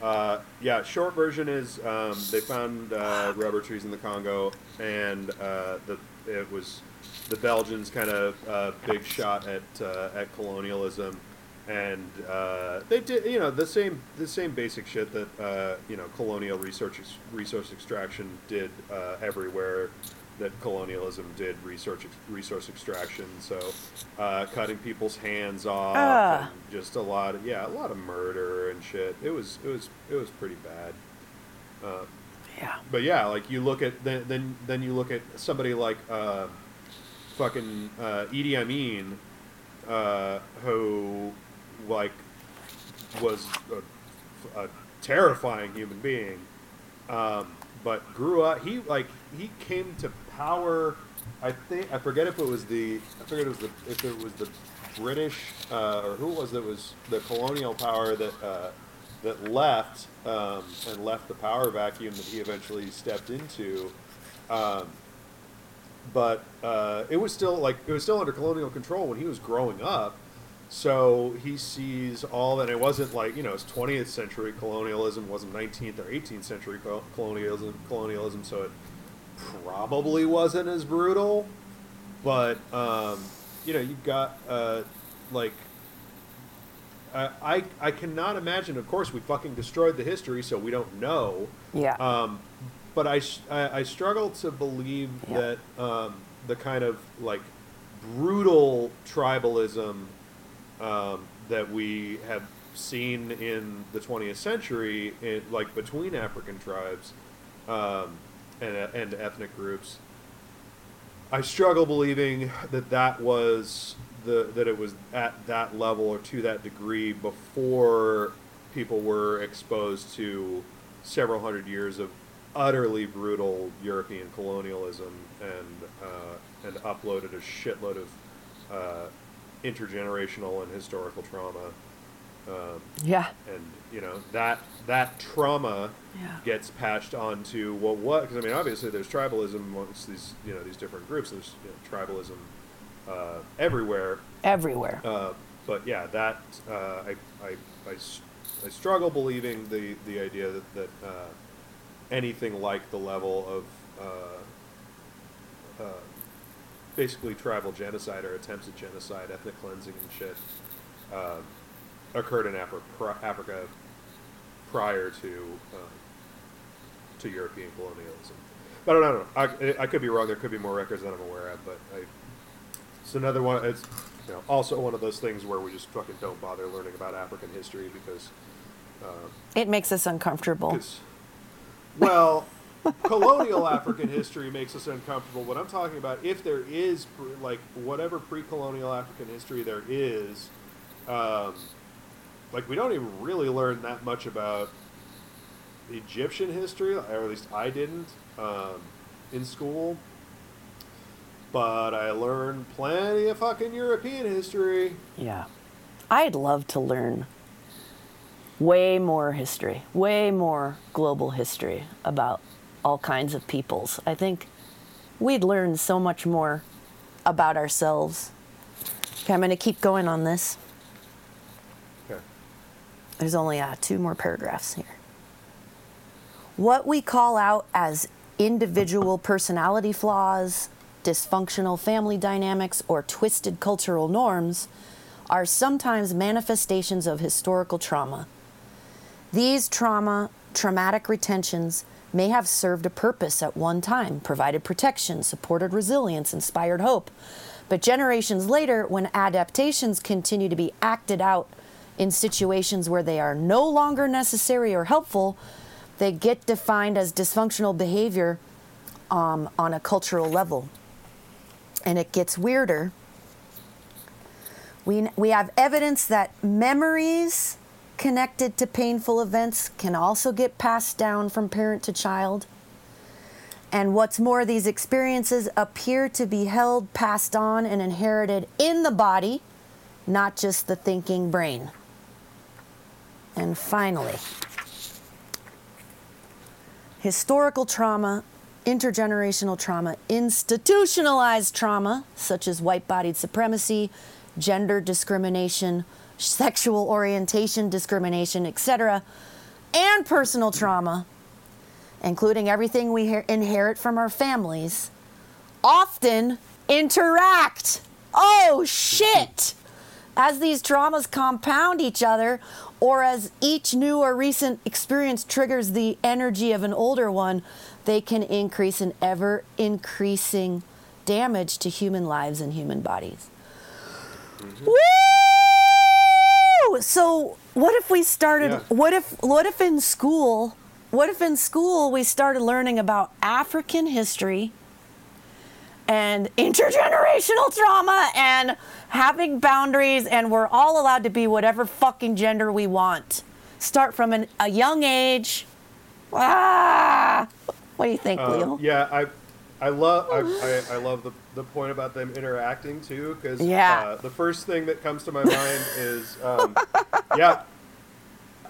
Speaker 2: Uh, yeah, short version is um, they found uh, rubber trees in the Congo, and uh, the it was the Belgians kind of uh, big shot at uh, at colonialism, and uh, they did you know the same the same basic shit that uh, you know colonial research resource extraction did uh, everywhere that colonialism did research resource extraction. So uh, cutting people's hands off,
Speaker 3: Ah.
Speaker 2: and just a lot of yeah a lot of murder and shit. It was it was it was pretty bad. Uh,
Speaker 3: Yeah.
Speaker 2: but yeah, like you look at then then, then you look at somebody like uh, fucking uh, Idi Amin, uh, who like was a, a terrifying human being, um, but grew up. He like he came to power. I think I forget if it was the I forget it was the if it was the British uh, or who was it was the colonial power that uh, that left um, and left the power vacuum that he eventually stepped into. Um, but uh, it was still like it was still under colonial control when he was growing up. So he sees all that. It wasn't like you know it's 20th century colonialism, wasn't 19th or 18th century colonialism. Colonialism, so it probably wasn't as brutal. But um, you know, you've got uh, like I I cannot imagine. Of course, we fucking destroyed the history, so we don't know.
Speaker 3: Yeah.
Speaker 2: Um, but I, I, I struggle to believe
Speaker 3: Yeah.
Speaker 2: that um, the kind of like brutal tribalism um, that we have seen in the 20th century, in, like between African tribes um, and, and ethnic groups, I struggle believing that that was the that it was at that level or to that degree before people were exposed to several hundred years of utterly brutal European colonialism and uh, and uploaded a shitload of uh, intergenerational and historical trauma. Um,
Speaker 3: Yeah.
Speaker 2: and you know that that trauma
Speaker 3: Yeah.
Speaker 2: gets patched onto well what because I mean obviously there's tribalism amongst these you know these different groups there's you know, tribalism uh, everywhere
Speaker 3: Everywhere.
Speaker 2: uh, but yeah that uh, I, I, I, I struggle believing the the idea that, that uh, anything like the level of uh, uh, basically tribal genocide or attempts at genocide ethnic cleansing and shit uh, occurred in Afri- Africa prior to um, to European colonialism. But I don't know. I, I could be wrong. There could be more records that I'm aware of. But I, it's another one. It's you know also one of those things where we just fucking don't bother learning about African history because um,
Speaker 3: it makes us uncomfortable.
Speaker 2: Well, colonial African history makes us uncomfortable. What I'm talking about, if there is like whatever pre-colonial African history there is, um, like we don't even really learn that much about Egyptian history, or at least I didn't um, in school. But I learned plenty of fucking European history.
Speaker 3: Yeah. I'd love to learn way more history, way more global history about all kinds of peoples. I think we'd learn so much more about ourselves. Okay, I'm going to keep going on this.
Speaker 2: Okay.
Speaker 3: There's only uh, two more paragraphs here. What we call out as individual personality flaws, dysfunctional family dynamics, or twisted cultural norms are sometimes manifestations of historical trauma. These trauma, traumatic retentions may have served a purpose at one time, provided protection, supported resilience, inspired hope. But generations later, when adaptations continue to be acted out in situations where they are no longer necessary or helpful, they get defined as dysfunctional behavior um, on a cultural level. And it gets weirder. We, we have evidence that memories connected to painful events can also get passed down from parent to child. And what's more, these experiences appear to be held, passed on, and inherited in the body, not just the thinking brain. And finally, historical trauma, intergenerational trauma, institutionalized trauma, such as white bodied supremacy, gender discrimination, sexual orientation discrimination, etc., and personal trauma, including everything we her- inherit from our families, often interact. Oh, shit! As these traumas compound each other, or as each new or recent experience triggers the energy of an older one, they can increase in ever increasing damage to human lives and human bodies. Mm-hmm. Woo! So, what if we started?
Speaker 2: Yeah.
Speaker 3: What if? What if in school? What if in school we started learning about African history and intergenerational trauma and having boundaries, and we're all allowed to be whatever fucking gender we want. Start from an, a young age. Ah! What do you think,
Speaker 2: Um,
Speaker 3: Leo?
Speaker 2: yeah, I, I love, I, I, I love the, the point about them interacting too, because
Speaker 3: Yeah.
Speaker 2: uh, the first thing that comes to my mind is, um, yeah,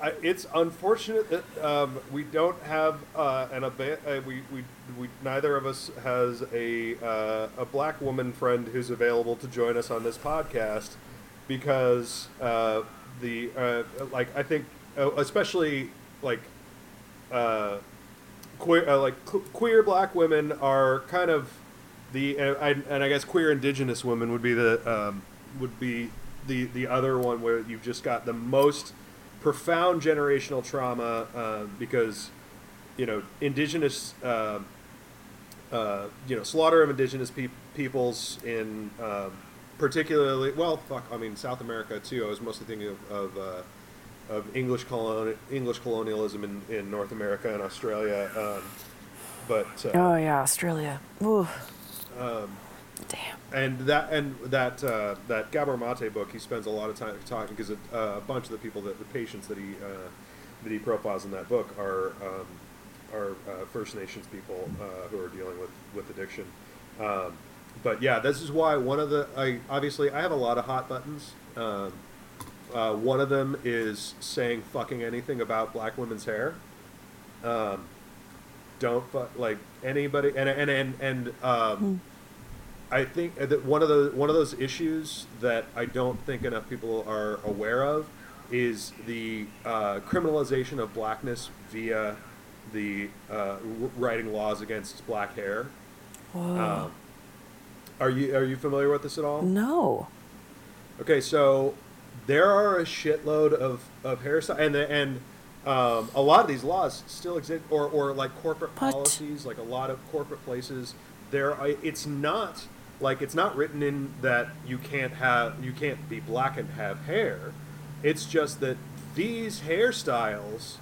Speaker 2: I, it's unfortunate that um, we don't have uh, an aba- uh, we, we, we neither of us has a uh, a black woman friend who's available to join us on this podcast because uh, the uh, like I think especially like uh, queer uh, like qu- queer black women are kind of the and I, and I guess queer indigenous women would be the um, would be the the other one where you've just got the most profound generational trauma uh, because you know indigenous uh, uh, you know slaughter of indigenous peop peoples in um, particularly well fuck I mean South America too I was mostly thinking of, of uh, of English colon English colonialism in, in North America and Australia. Um, but uh,
Speaker 3: Oh yeah, Australia. Ooh.
Speaker 2: um,
Speaker 3: Damn.
Speaker 2: and that and that uh, that Gabor Mate book, he spends a lot of time talking because uh, a bunch of the people that the patients that he uh, that he profiles in that book are um, are uh, First Nations people uh, who are dealing with with addiction. Um, but yeah, this is why one of the I obviously I have a lot of hot buttons. Uh, one of them is saying fucking anything about black women's hair. Um, don't fuck like anybody and and and and um, I think that one of the one of those issues that I don't think enough people are aware of is the uh, criminalization of blackness via the uh, writing laws against black hair.
Speaker 3: Whoa.
Speaker 2: Um, are you are you familiar with this at all?
Speaker 3: no.
Speaker 2: Okay, so there are a shitload of of hairstyle and and um, a lot of these laws still exist, or or like corporate
Speaker 3: What?
Speaker 2: policies, like a lot of corporate places. There, are, it's not like it's not written in that you can't have you can't be black and have hair. It's just that these hairstyles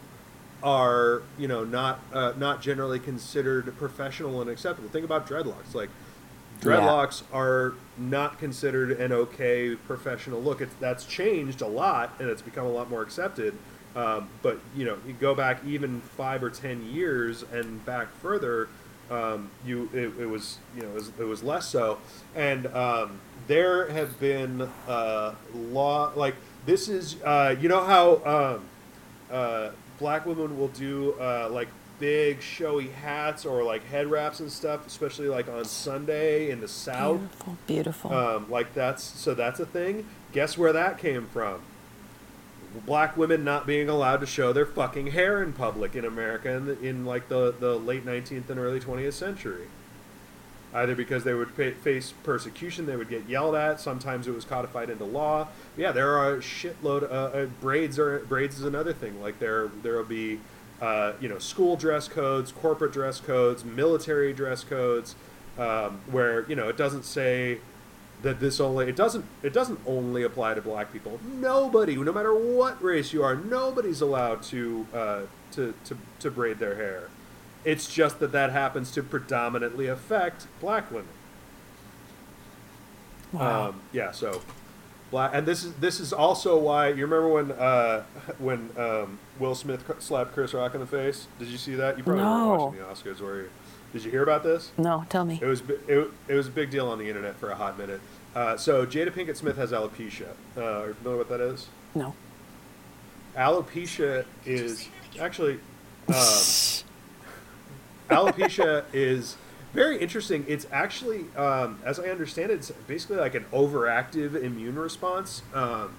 Speaker 2: are you know not uh, not generally considered professional and acceptable. Think about dreadlocks, like dreadlocks are not considered an okay professional look. It's, that's changed a lot, and it's become a lot more accepted. Um, but you know, you go back even five or ten years and back further, um, you it, it was you know it was, it was less so. And um, there have been uh, law like this is uh, you know how um, uh, black women will do uh, like big showy hats or like head wraps and stuff, especially like on Sunday in the South.
Speaker 3: Beautiful. Beautiful.
Speaker 2: Um, like that's so that's a thing. Guess where that came from? Black women not being allowed to show their fucking hair in public in America in, the, in like the, the late 19th and early 20th century. Either because they would fa- face persecution, they would get yelled at. Sometimes it was codified into law. Yeah, there are a shitload. Uh, uh, braids are braids is another thing. Like there there will be, uh, you know, school dress codes, corporate dress codes, military dress codes, um, where you know it doesn't say that this only it doesn't it doesn't only apply to black people. Nobody, no matter what race you are, nobody's allowed to uh, to, to to braid their hair. It's just that that happens to predominantly affect black women.
Speaker 3: wow.
Speaker 2: Um, yeah, so black, and this is this is also why you remember when uh, when um, Will Smith slapped Chris Rock in the face. Did you see that? You probably
Speaker 3: No.
Speaker 2: weren't watching the Oscars, were you? Did you hear about this?
Speaker 3: no, tell me.
Speaker 2: It was it, it was a big deal on the internet for a hot minute. Uh, so Jada Pinkett Smith has alopecia. Uh, are you familiar what that is?
Speaker 3: No.
Speaker 2: Alopecia is actually um, alopecia is very interesting. It's actually, um, as I understand it, it's basically like an overactive immune response, um,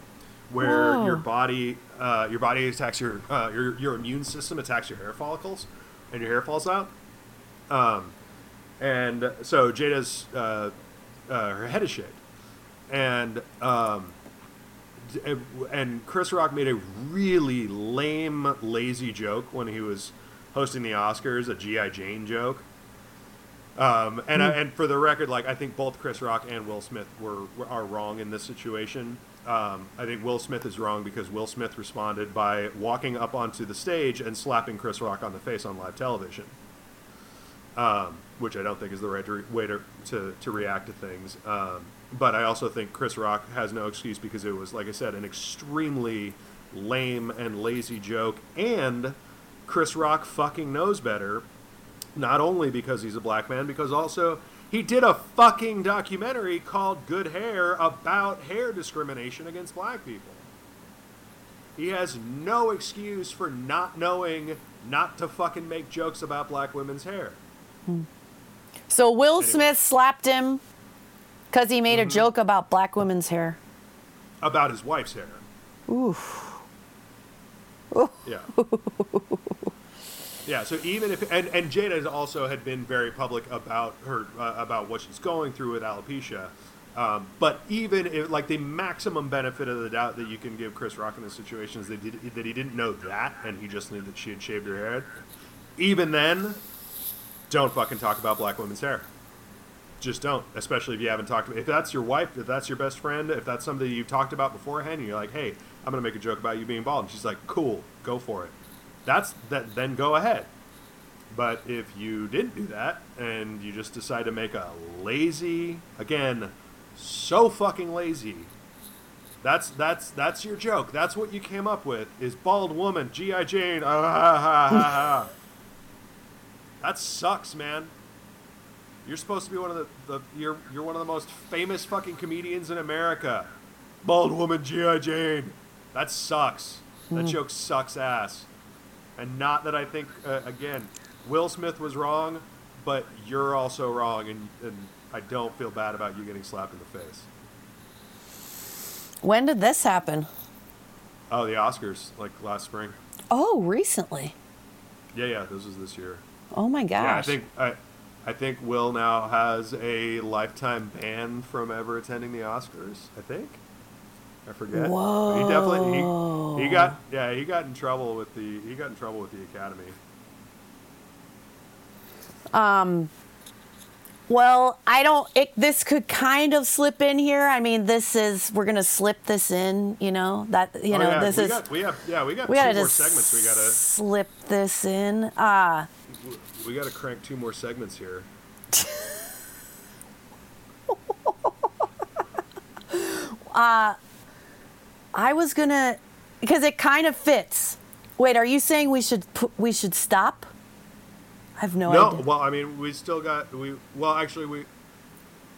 Speaker 2: where
Speaker 3: Whoa.
Speaker 2: your body uh, your body attacks your uh, your your immune system attacks your hair follicles, and your hair falls out. Um, and so Jada's uh, uh, her head is shaved, and um, and Chris Rock made a really lame, lazy joke when he was hosting the Oscars, a GI Jane joke. Um, and I, and for the record, like I think both Chris Rock and Will Smith were, were are wrong in this situation. Um, I think Will Smith is wrong because Will Smith responded by walking up onto the stage and slapping Chris Rock on the face on live television, um, which I don't think is the right re- way to, to, to react to things. Um, but I also think Chris Rock has no excuse because it was, like I said, an extremely lame and lazy joke, and Chris Rock fucking knows better Not only because he's a black man, because also he did a fucking documentary called Good Hair about hair discrimination against black people. He has no excuse for not knowing not to fucking make jokes about black women's hair.
Speaker 3: So Will
Speaker 2: Anyway.
Speaker 3: Smith slapped him because he made
Speaker 2: Mm-hmm.
Speaker 3: a joke about black women's hair.
Speaker 2: About his wife's hair.
Speaker 3: Oof.
Speaker 2: Yeah. yeah. So even if and and Jada also had been very public about her uh, about what she's going through with alopecia. Um, but even if like the maximum benefit of the doubt that you can give Chris Rock in this situation is that, he, that he didn't know that and he just knew that she had shaved her head. Even then, don't fucking talk about black women's hair. Just don't, especially if you haven't talked. About, if that's your wife, if that's your best friend, if that's something you've talked about beforehand, and you're like, "Hey, I'm gonna make a joke about you being bald," and she's like, "Cool, go for it." That's that. Then go ahead. But if you didn't do that and you just decide to make a lazy, again, so fucking lazy. That's that's that's your joke. That's what you came up with. Is bald woman GI Jane? Ah, ha, ha, ha, ha. That sucks, man. You're supposed to be one of the, the you're you're one of the most famous fucking comedians in America. Bald woman GI Jane. That sucks. That joke sucks ass. And not that I think uh, again, Will Smith was wrong, but you're also wrong, and and I don't feel bad about you getting slapped in the face.
Speaker 3: When did this happen?
Speaker 2: Oh, the Oscars like last spring.
Speaker 3: Oh, recently.
Speaker 2: Yeah, yeah, this was this year.
Speaker 3: Oh my gosh.
Speaker 2: Yeah, I think I, I think Will now has a lifetime ban from ever attending the Oscars. I think. I forget. He definitely he, he got yeah he got in trouble with the he got in trouble with the Academy. Um.
Speaker 3: Well, I don't. It, this could kind of slip in here. I mean, this is we're gonna slip this in. You know that you
Speaker 2: Oh,
Speaker 3: know
Speaker 2: yeah,
Speaker 3: this
Speaker 2: we
Speaker 3: is
Speaker 2: got, we have yeah we got
Speaker 3: we
Speaker 2: two
Speaker 3: gotta
Speaker 2: more segments. We gotta
Speaker 3: slip this in. Uh
Speaker 2: we gotta crank two more segments here.
Speaker 3: I was gonna because it kind of fits. Wait, are you saying we should we should stop? I have no,
Speaker 2: No,
Speaker 3: idea.
Speaker 2: No, well, I mean, we still got we. Well, actually, we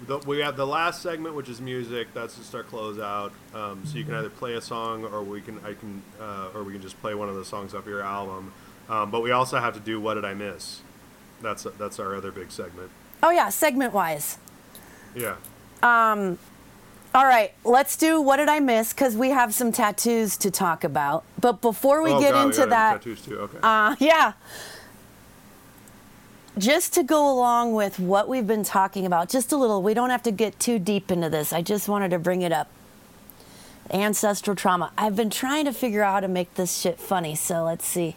Speaker 2: the, we have the last segment, which is music. That's just our closeout. Um, so you can either play a song, or we can I can, uh, or we can just play one of the songs off your album. Um, but we also have to do what did I miss? That's that's our other big segment.
Speaker 3: oh yeah, segment wise.
Speaker 2: Yeah.
Speaker 3: All right, let's do what did I miss? Because we have some tattoos to talk about. But before we
Speaker 2: oh,
Speaker 3: get
Speaker 2: God,
Speaker 3: into
Speaker 2: got
Speaker 3: that,
Speaker 2: tattoos too. Okay.
Speaker 3: Uh, yeah. Just to go along with what we've been talking about, just a little, we don't have to get too deep into this. I just wanted to bring it up. Ancestral trauma. I've been trying to figure out how to make this shit funny, so let's see.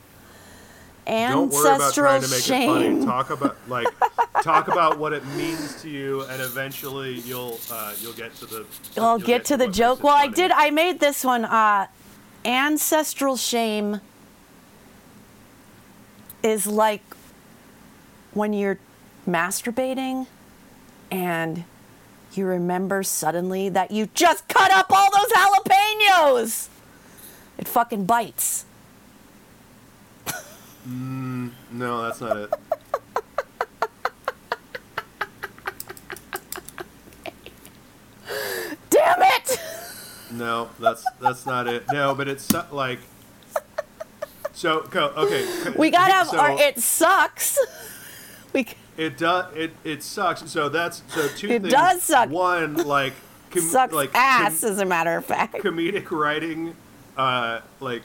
Speaker 2: Don't worry about
Speaker 3: Ancestral
Speaker 2: trying to make it funny. Talk about like talk about what it means to you, and eventually you'll uh, you'll get to the.
Speaker 3: I'll
Speaker 2: you'll
Speaker 3: get to the joke.
Speaker 2: it
Speaker 3: Well, I did. I made this one. Uh, ancestral shame is like when you're masturbating and you remember suddenly that you just cut up all those jalapenos. It fucking bites.
Speaker 2: No, that's not it.
Speaker 3: Damn it!
Speaker 2: No, that's that's not it. No, but it's like. So okay.
Speaker 3: We gotta have
Speaker 2: so
Speaker 3: our. It sucks. We.
Speaker 2: It does. It it sucks. So that's so two
Speaker 3: It
Speaker 2: things.
Speaker 3: It does suck.
Speaker 2: One like com-
Speaker 3: Sucks
Speaker 2: like
Speaker 3: ass,
Speaker 2: com-
Speaker 3: as a matter of fact.
Speaker 2: comedic writing, uh, like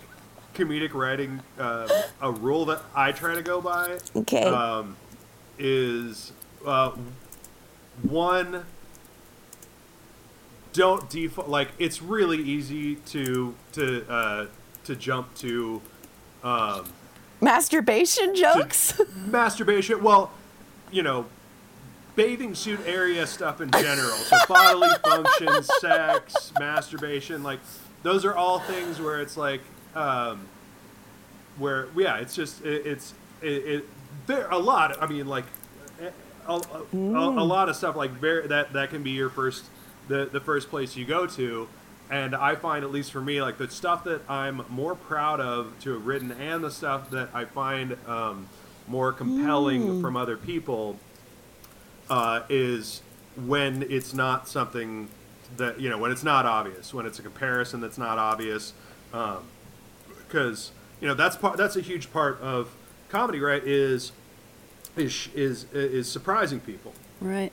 Speaker 2: comedic writing. Uh, a rule that I try to go by
Speaker 3: Okay.
Speaker 2: um, is uh, one. Don't default. Like it's really easy to to uh, to jump to um,
Speaker 3: Masturbation jokes?
Speaker 2: masturbation. Well, you know, bathing suit area stuff in general. So bodily functions, sex, masturbation, like those are all things where it's like, um, where yeah, it's just it, it's it, it there a lot. I mean, like a, a, a, a lot of stuff like very that that can be your first the the first place you go to. And I find, at least for me, like the stuff that I'm more proud of to have written, and the stuff that I find um, more compelling from other people uh, is when it's not something that you know when it's not obvious when it's a comparison that's not obvious because you know that's part that's a huge part of comedy right is is is is surprising people
Speaker 3: Right.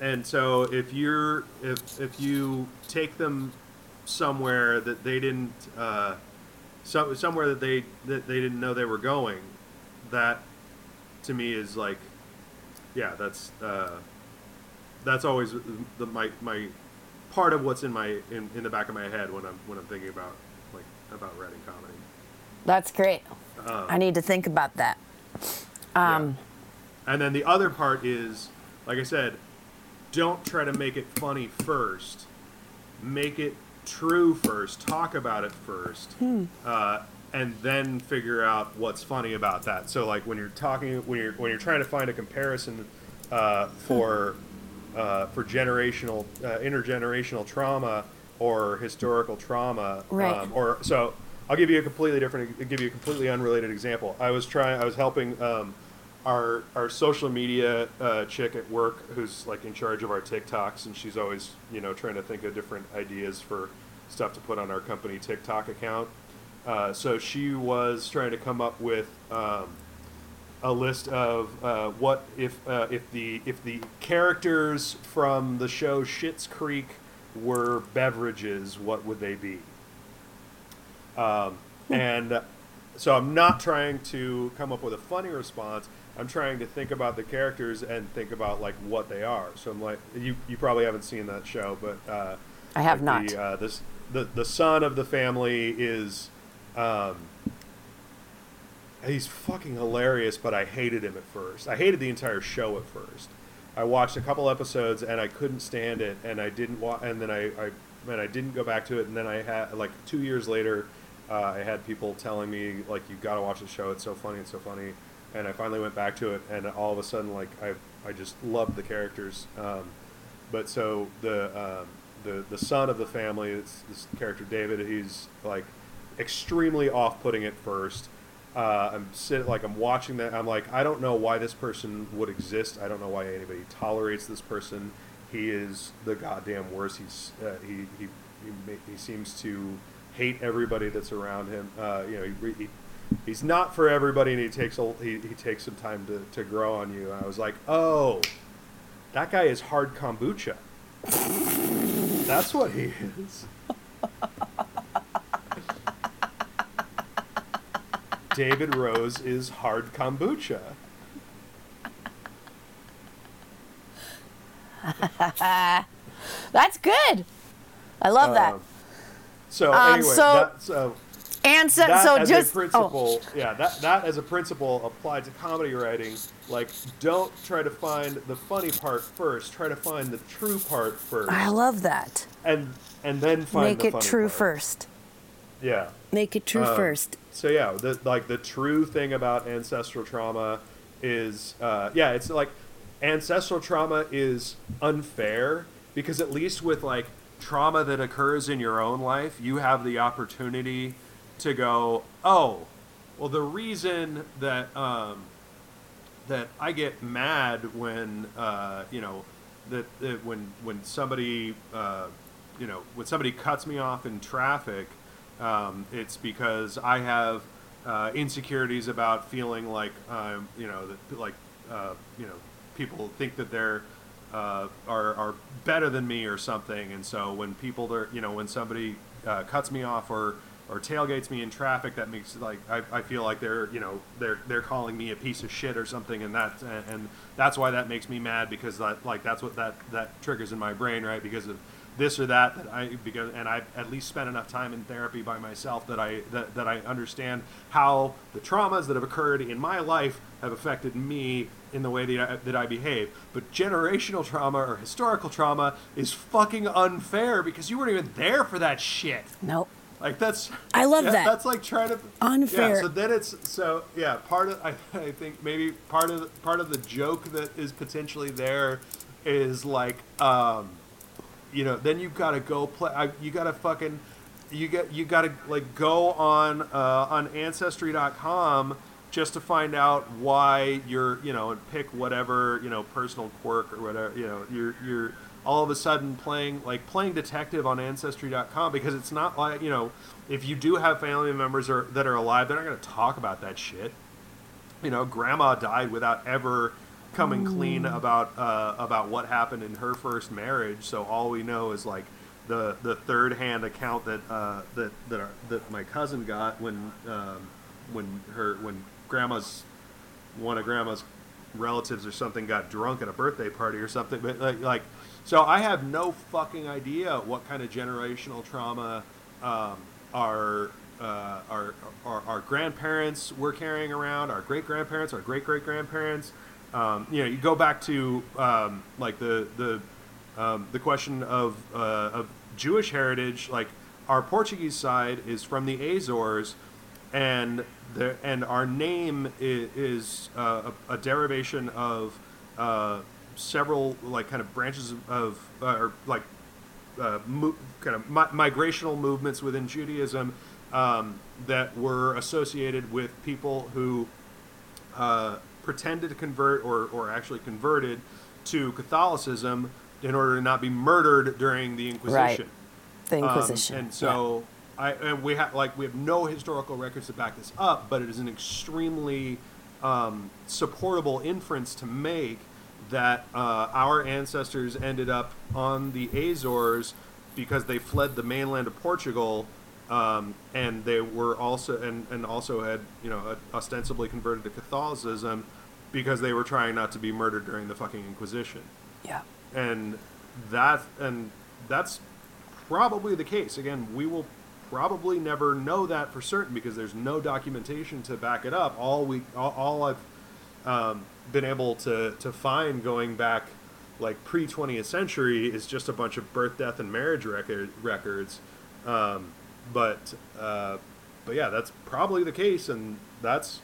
Speaker 2: and so if you're if if you take them somewhere that they didn't uh, so, somewhere that they that they didn't know they were going that to me is like yeah that's uh, that's always the my my part of what's in my in, in the back of my head when I'm when I'm thinking about about writing comedy
Speaker 3: That's great.
Speaker 2: Uh,
Speaker 3: I need to think about that. Um,
Speaker 2: And then the other part is, like I said, don't try to make it funny first. Make it true first. Talk about it first, uh, and then figure out what's funny about that. So, like when you're talking, when you're when you're trying to find a comparison uh, for uh, for generational, uh, intergenerational trauma or historical trauma,
Speaker 3: Right.
Speaker 2: um, or so. I'll give you a completely different, give you a completely unrelated example. I was trying, I was helping um, our our social media uh, chick at work, who's like in charge of our TikToks, and she's always you know trying to think of different ideas for stuff to put on our company TikTok account. Uh, so she was trying to come up with um, a list of uh, what if uh, if the if the characters from the show Schitt's Creek were beverages, what would they be? Um, and so I'm not trying to come up with a funny response. I'm trying to think about the characters and think about like what they are. So I'm like, you you probably haven't seen that show, but uh,
Speaker 3: I have
Speaker 2: like
Speaker 3: not.
Speaker 2: The, uh, this the the son of the family is, um, he's fucking hilarious, but I hated him at first. I hated the entire show at first. I watched a couple episodes and I couldn't stand it, and I didn't wa- and then I, I and I didn't go back to it, and then I had like two years later, uh, I had people telling me like you got to watch the show. It's so funny. It's so funny. And I finally went back to it, and all of a sudden, like I, I just loved the characters. Um, but so the um, the the son of the family, it's this character David. He's like extremely off-putting at first. Uh, I'm sitting like I'm watching that. I'm like, I don't know why this person would exist. I don't know why anybody tolerates this person. He is the goddamn worst. He's uh, he he he, he seems to hate everybody that's around him. Uh, you know, he, he he's not for everybody, and he takes a he, he takes some time to, to grow on you. And I was like, oh, that guy is hard kombucha. That's what he is. David Rose is hard kombucha.
Speaker 3: That's good. I love that.
Speaker 2: Um, So
Speaker 3: Um,
Speaker 2: anyway,
Speaker 3: so-
Speaker 2: that, so
Speaker 3: And so,
Speaker 2: that
Speaker 3: so
Speaker 2: as
Speaker 3: just
Speaker 2: a principle, yeah, that that as a principle applied to comedy writing. Like, don't try to find the funny part first. Try to find the true part first,
Speaker 3: oh, I love that.
Speaker 2: and and then find
Speaker 3: Make
Speaker 2: the
Speaker 3: it true
Speaker 2: part.
Speaker 3: first.
Speaker 2: Yeah.
Speaker 3: Make it true
Speaker 2: Um,
Speaker 3: first.
Speaker 2: So yeah, the, like the true thing about ancestral trauma is, uh, yeah, it's like ancestral trauma is unfair because at least with like trauma that occurs in your own life, you have the opportunity to go, oh, well, the reason that um, that I get mad when uh, you know that, that when when somebody uh, you know when somebody cuts me off in traffic, um, it's because I have uh, insecurities about feeling like um, you know that like uh, you know people think that they're uh, are are better than me or something, and so when people are you know when somebody uh, cuts me off or or tailgates me in traffic, that makes like I, I feel like they're you know they're they're calling me a piece of shit or something, and that and, and that's why that makes me mad because that like that's what that that triggers in my brain, right? Because of this or that that I because and I've at least spent enough time in therapy by myself that I that, that I understand how the traumas that have occurred in my life have affected me in the way that I, that I behave. But generational trauma or historical trauma is fucking unfair because you weren't even there for that shit.
Speaker 3: Nope.
Speaker 2: Like that's
Speaker 3: I love
Speaker 2: yeah,
Speaker 3: that.
Speaker 2: That's like trying to
Speaker 3: Unfair.
Speaker 2: Yeah, so then it's so yeah. Part of I, I think maybe part of the, part of the joke that is potentially there is like um, you know then you've got to go play. I, you got to fucking you get you got to like go on uh, on ancestry.com just to find out why you're, you know, and pick whatever, you know, personal quirk or whatever, you know, you're you're all of a sudden playing like playing detective on ancestry.com because it's not like, you know, if you do have family members are, that are alive, they're not going to talk about that shit. You know, grandma died without ever coming clean about uh, about what happened in her first marriage, so all we know is like the the third hand account that uh, that that, our, that my cousin got when um, when her when grandma's one of grandma's relatives or something got drunk at a birthday party or something but like, like so i have no fucking idea what kind of generational trauma um, our, uh, our, our our grandparents were carrying around our great grandparents our great great grandparents um, you know you go back to um, like the the um, the question of uh, of Jewish heritage, like our Portuguese side is from the Azores, and the and our name is, is uh, a, a derivation of uh, several like kind of branches of uh, or like uh, mo- kind of mi- migrational movements within Judaism um, that were associated with people who uh, pretended to convert or, or actually converted to Catholicism in order to not be murdered during the Inquisition. Right.
Speaker 3: The
Speaker 2: Um,
Speaker 3: Inquisition.
Speaker 2: and so I and we have like we have no historical records to back this up, but it is an extremely um, supportable inference to make that uh, our ancestors ended up on the Azores because they fled the mainland of Portugal. Um, and they were also and, and also had you know ostensibly converted to Catholicism because they were trying not to be murdered during the fucking Inquisition.
Speaker 3: Yeah.
Speaker 2: and that and that's probably the case. Again we will probably never know that for certain because there's no documentation to back it up. All we all, all i've um, been able to to find going back like pre 20th century is just a bunch of birth death and marriage record records. Um, but uh, but yeah that's probably the case and that's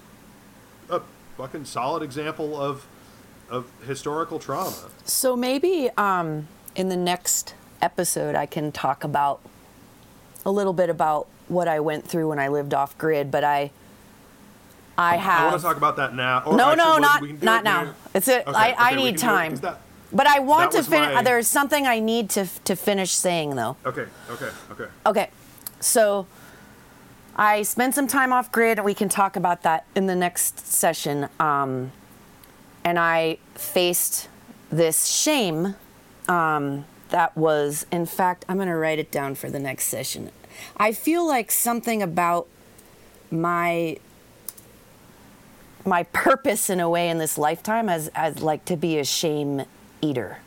Speaker 2: a fucking solid example of of historical trauma
Speaker 3: So maybe um, in the next episode, I can talk about a little bit about what I went through when I lived off grid. But I, I have.
Speaker 2: I want to talk about that now. Or
Speaker 3: no,
Speaker 2: actually,
Speaker 3: no, not
Speaker 2: we can do
Speaker 3: not
Speaker 2: it
Speaker 3: now. It's a.
Speaker 2: Okay,
Speaker 3: I, I
Speaker 2: okay, we
Speaker 3: need
Speaker 2: it,
Speaker 3: time.
Speaker 2: that-
Speaker 3: but I want to finish.
Speaker 2: my-
Speaker 3: There's something I need to to finish saying though.
Speaker 2: Okay, okay, okay.
Speaker 3: Okay, so I spent some time off grid. And we can talk about that in the next session. Um, and I faced this shame um, that was, in fact, I'm going to write it down for the next session. I feel like something about my my purpose in a way in this lifetime as as like to be a shame eater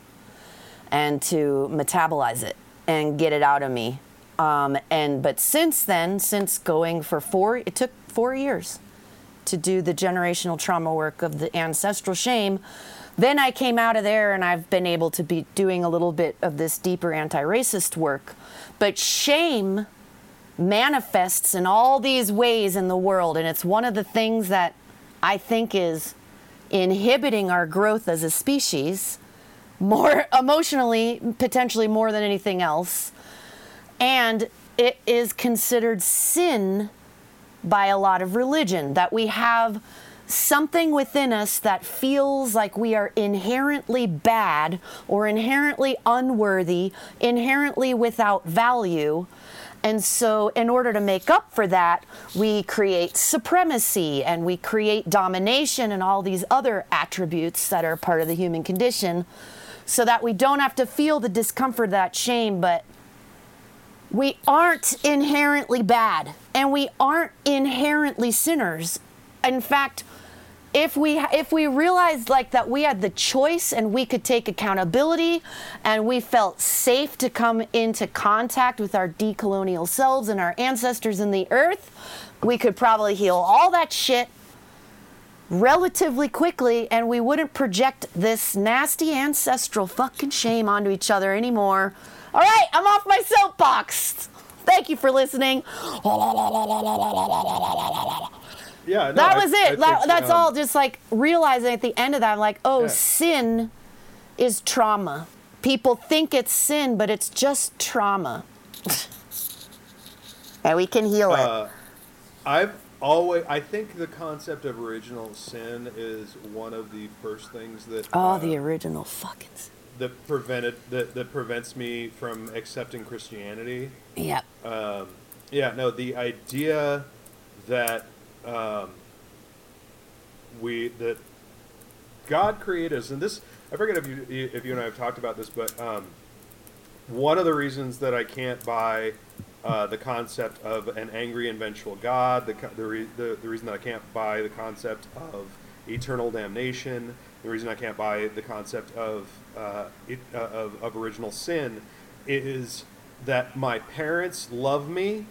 Speaker 3: and to metabolize it and get it out of me. Um, and but since then, since going for four, it took four years to do the generational trauma work of the ancestral shame. Then I came out of there and I've been able to be doing a little bit of this deeper anti racist work. But shame manifests in all these ways in the world. And it's one of the things that I think is inhibiting our growth as a species more emotionally, potentially more than anything else. And it is considered sin by a lot of religion that we have something within us that feels like we are inherently bad or inherently unworthy, inherently without value. And so, in order to make up for that, we create supremacy and we create domination and all these other attributes that are part of the human condition so that we don't have to feel the discomfort, that shame, but we aren't inherently bad and we aren't inherently sinners. In fact, if we if we realized like that we had the choice and we could take accountability and we felt safe to come into contact with our decolonial selves and our ancestors in the earth, we could probably heal all that shit relatively quickly and we wouldn't project this nasty ancestral fucking shame onto each other anymore. All right, I'm off my soapbox. Thank you for listening.
Speaker 2: Yeah, no,
Speaker 3: that was
Speaker 2: I
Speaker 3: it.
Speaker 2: think,
Speaker 3: That, that's
Speaker 2: um,
Speaker 3: all. Just like realizing at the end of that, I'm like, oh,
Speaker 2: Yeah.
Speaker 3: sin is trauma. People think it's sin, but it's just trauma. and we can heal it.
Speaker 2: Uh, I've always i think the concept of original sin is one of the first things that
Speaker 3: Oh,
Speaker 2: uh,
Speaker 3: the original fucking. s-
Speaker 2: that prevented that, that prevents me from accepting christianity
Speaker 3: Yep.
Speaker 2: um, yeah no the idea that um, we that god created us and this i forget if you if you and i have talked about this but um, one of the reasons that i can't buy uh, the concept of an angry and vengeful god the, the, re- the, the reason that i can't buy the concept of eternal damnation the reason i can't buy the concept of uh, it, uh, of, of original sin is that my parents love me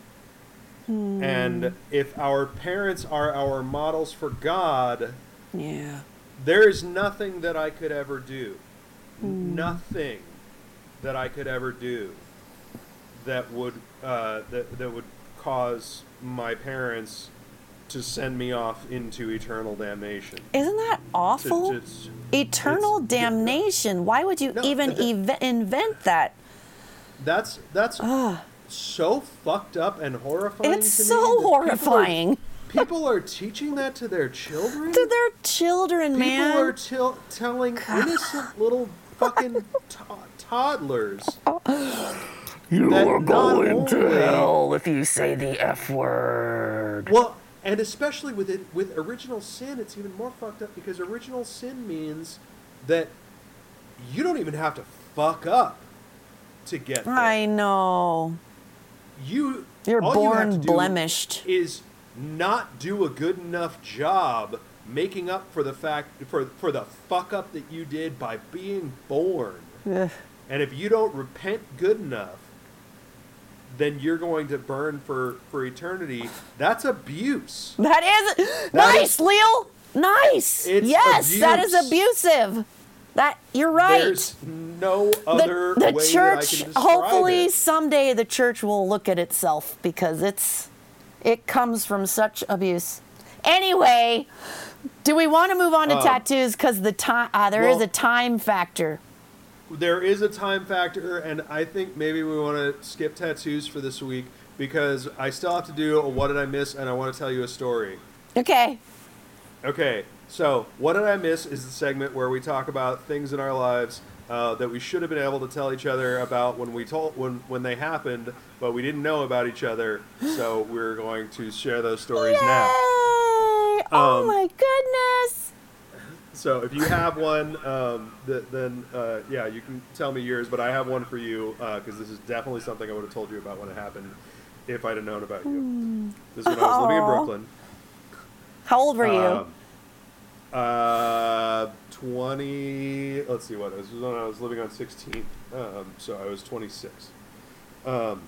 Speaker 2: and if our parents are our models for god
Speaker 3: Yeah.
Speaker 2: there is nothing that I could ever do. Nothing that I could ever do that would uh, that that would cause my parents to send me off into eternal damnation.
Speaker 3: Isn't that awful?
Speaker 2: to-
Speaker 3: Eternal
Speaker 2: it's-
Speaker 3: damnation. Why would you
Speaker 2: No,
Speaker 3: even ev- invent that?
Speaker 2: that's that's ah. so fucked up and horrifying.
Speaker 3: It's
Speaker 2: to
Speaker 3: so
Speaker 2: that people are-
Speaker 3: horrifying.
Speaker 2: People are teaching that to their children.
Speaker 3: To their children,
Speaker 2: People
Speaker 3: man.
Speaker 2: People are til- telling innocent little fucking to- toddlers
Speaker 3: you
Speaker 2: that are not hell
Speaker 3: if you say the F word.
Speaker 2: Well, and especially with it with original sin, it's even more fucked up because original sin means that you don't even have to fuck up to get there.
Speaker 3: I know.
Speaker 2: You
Speaker 3: You're
Speaker 2: you
Speaker 3: born
Speaker 2: do
Speaker 3: blemished.
Speaker 2: Is not do a good enough job making up for the fact for for the fuck up that you did by being born.
Speaker 3: Ugh.
Speaker 2: And if you don't repent good enough, then you're going to burn for for eternity. That's abuse.
Speaker 3: That is
Speaker 2: That
Speaker 3: nice,
Speaker 2: is-
Speaker 3: Leo. Nice. Yes, that is abusive. That you're right.
Speaker 2: There's no other
Speaker 3: the, the
Speaker 2: way
Speaker 3: church
Speaker 2: that I can describe
Speaker 3: hopefully
Speaker 2: it.
Speaker 3: someday the church will look at itself because it's it comes from such abuse anyway do we want to move on to
Speaker 2: Um,
Speaker 3: tattoos because the time uh, there is
Speaker 2: well-
Speaker 3: a time factor
Speaker 2: There is a time factor, and I think maybe we want to skip tattoos for this week because I still have to do a what did I miss, and I want to tell you a story.
Speaker 3: okay
Speaker 2: Okay, so what did I miss is the segment where we talk about things in our lives uh, that we should have been able to tell each other about when we told when when they happened, but we didn't know about each other. So we're going to share those stories
Speaker 3: Yay!
Speaker 2: now.
Speaker 3: oh
Speaker 2: Um,
Speaker 3: my goodness
Speaker 2: So if you have one, um, th- then uh, yeah, you can tell me yours. But I have one for you because this is definitely something I would have told you about when it happened if I'd have known about you. This is when I was living in Brooklyn.
Speaker 3: how old were you
Speaker 2: Um, uh, twenty. Let's see what this was when I was living on 16th. Um, so I was 26. Um,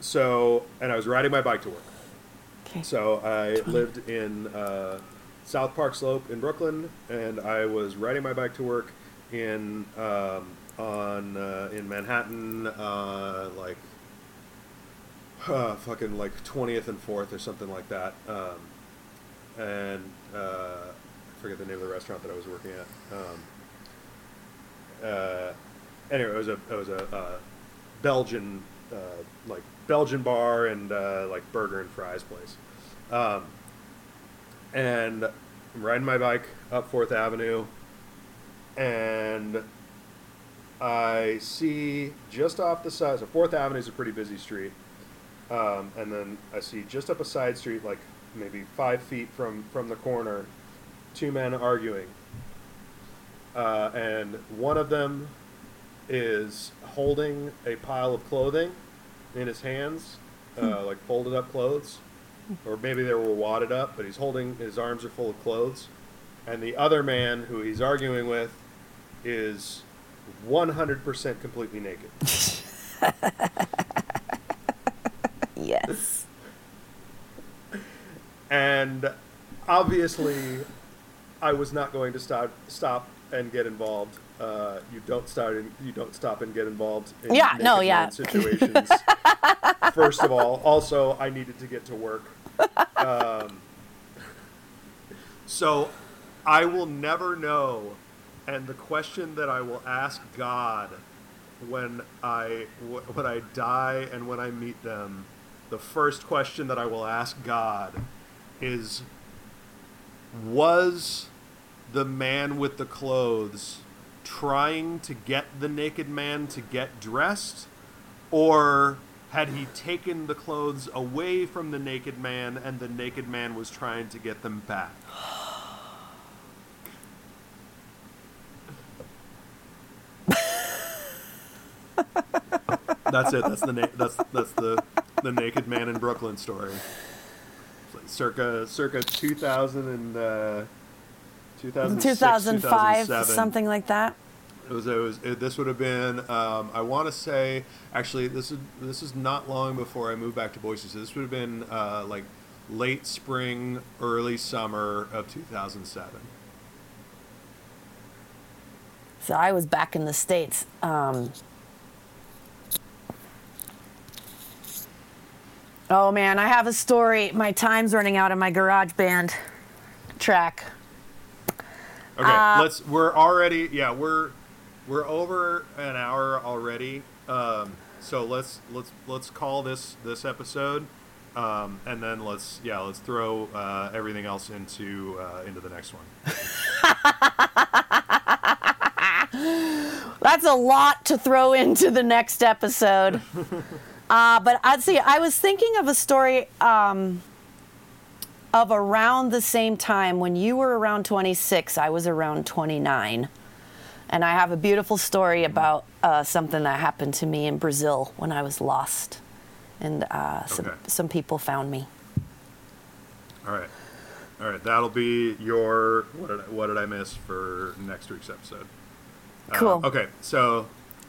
Speaker 2: so and I was riding my bike to work.
Speaker 3: okay
Speaker 2: So I lived in uh, South Park Slope in Brooklyn, and I was riding my bike to work in um, on uh, in Manhattan, uh, like uh, fucking like twentieth and fourth or something like that. Um, and uh, I forget the name of the restaurant that I was working at. Um, uh, anyway, it was a it was a uh, Belgian uh, like Belgian bar and uh, like burger and fries place. Um, and I'm riding my bike up Fourth Avenue, and I see just off the side. So Fourth Avenue is a pretty busy street, um, and then I see just up a side street, like maybe five feet from from the corner, two men arguing. Uh, and one of them is holding a pile of clothing in his hands, uh, like folded up clothes, or maybe they were wadded up, but he's holding his arms are full of clothes. And the other man who he's arguing with is 100% completely naked.
Speaker 3: yes
Speaker 2: and obviously I was not going to stop stop and get involved. Uh, you don't start and you don't stop and get involved. In
Speaker 3: Yeah, no, yeah.
Speaker 2: Situations. First of all, also I needed to get to work. Um, so I will never know, and the question that I will ask God when I when I die and when I meet them, the first question that I will ask God is was the man with the clothes trying to get the naked man to get dressed or had he taken the clothes away from the naked man and the naked man was trying to get them back that's it that's the na- that's that's the the naked man in brooklyn story circa circa 2000 and uh 2006,
Speaker 3: 2005,
Speaker 2: 2007.
Speaker 3: something like that.
Speaker 2: It was. It was. It, this would have been. Um, I want to say. Actually, this is. This is not long before I moved back to Boise. So this would have been uh, like late spring, early summer of 2007.
Speaker 3: So I was back in the States. Um, oh man, I have a story. My time's running out of my GarageBand track.
Speaker 2: Okay,
Speaker 3: Uh,
Speaker 2: let's. We're already. Yeah, we're we're over an hour already. Um, so let's let's let's call this this episode, um, and then let's yeah let's throw uh, everything else into uh, into the next one.
Speaker 3: That's a lot to throw into the next episode. uh, but I'd see. I was thinking of a story um, of around the same time when you were around 26. I was around 29, and I have a beautiful story about uh, something that happened to me in Brazil when I was lost, and uh, some
Speaker 2: Okay.
Speaker 3: some people found me.
Speaker 2: All right, all right. That'll be your what did I, what did I miss for next week's episode? Uh,
Speaker 3: Cool.
Speaker 2: okay, so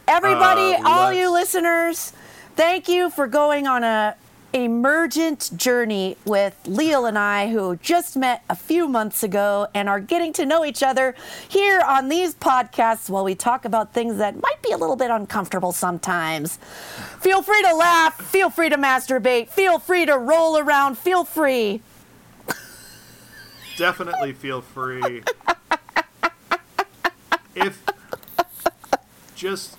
Speaker 3: Everybody,
Speaker 2: Uh,
Speaker 3: all you listeners, thank you for going on a emergent journey with Leal and I, who just met a few months ago and are getting to know each other here on these podcasts while we talk about things that might be a little bit uncomfortable sometimes. Feel free to laugh, feel free to masturbate, feel free to roll around, feel free.
Speaker 2: definitely feel free. if just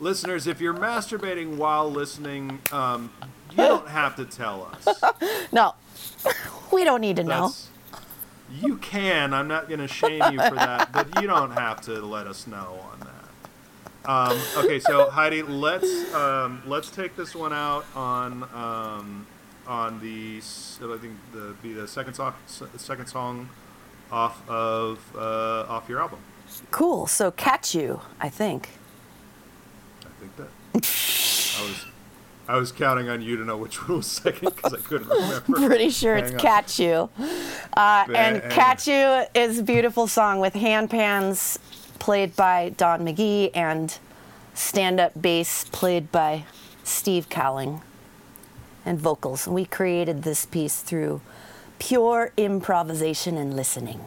Speaker 2: listeners, if you're masturbating while listening, um, you don't have to tell us.
Speaker 3: No, we don't need to know.
Speaker 2: You can. I'm not going to shame you for that, but you don't have to let us know on that. Um, okay, so Heidi, let's um, let's take this one out on um, on the I think the be the second song second song off of uh, off your album.
Speaker 3: Cool. So, catch you, I think.
Speaker 2: I think that I was I was counting on you to know which one was second because I couldn't remember.
Speaker 3: pretty sure it's
Speaker 2: Hang on.
Speaker 3: Catch You. Uh, and Catch You is a beautiful song with hand pans played by Don McGee and stand up bass played by Steve Cowling and vocals. And we created this piece through pure improvisation and listening.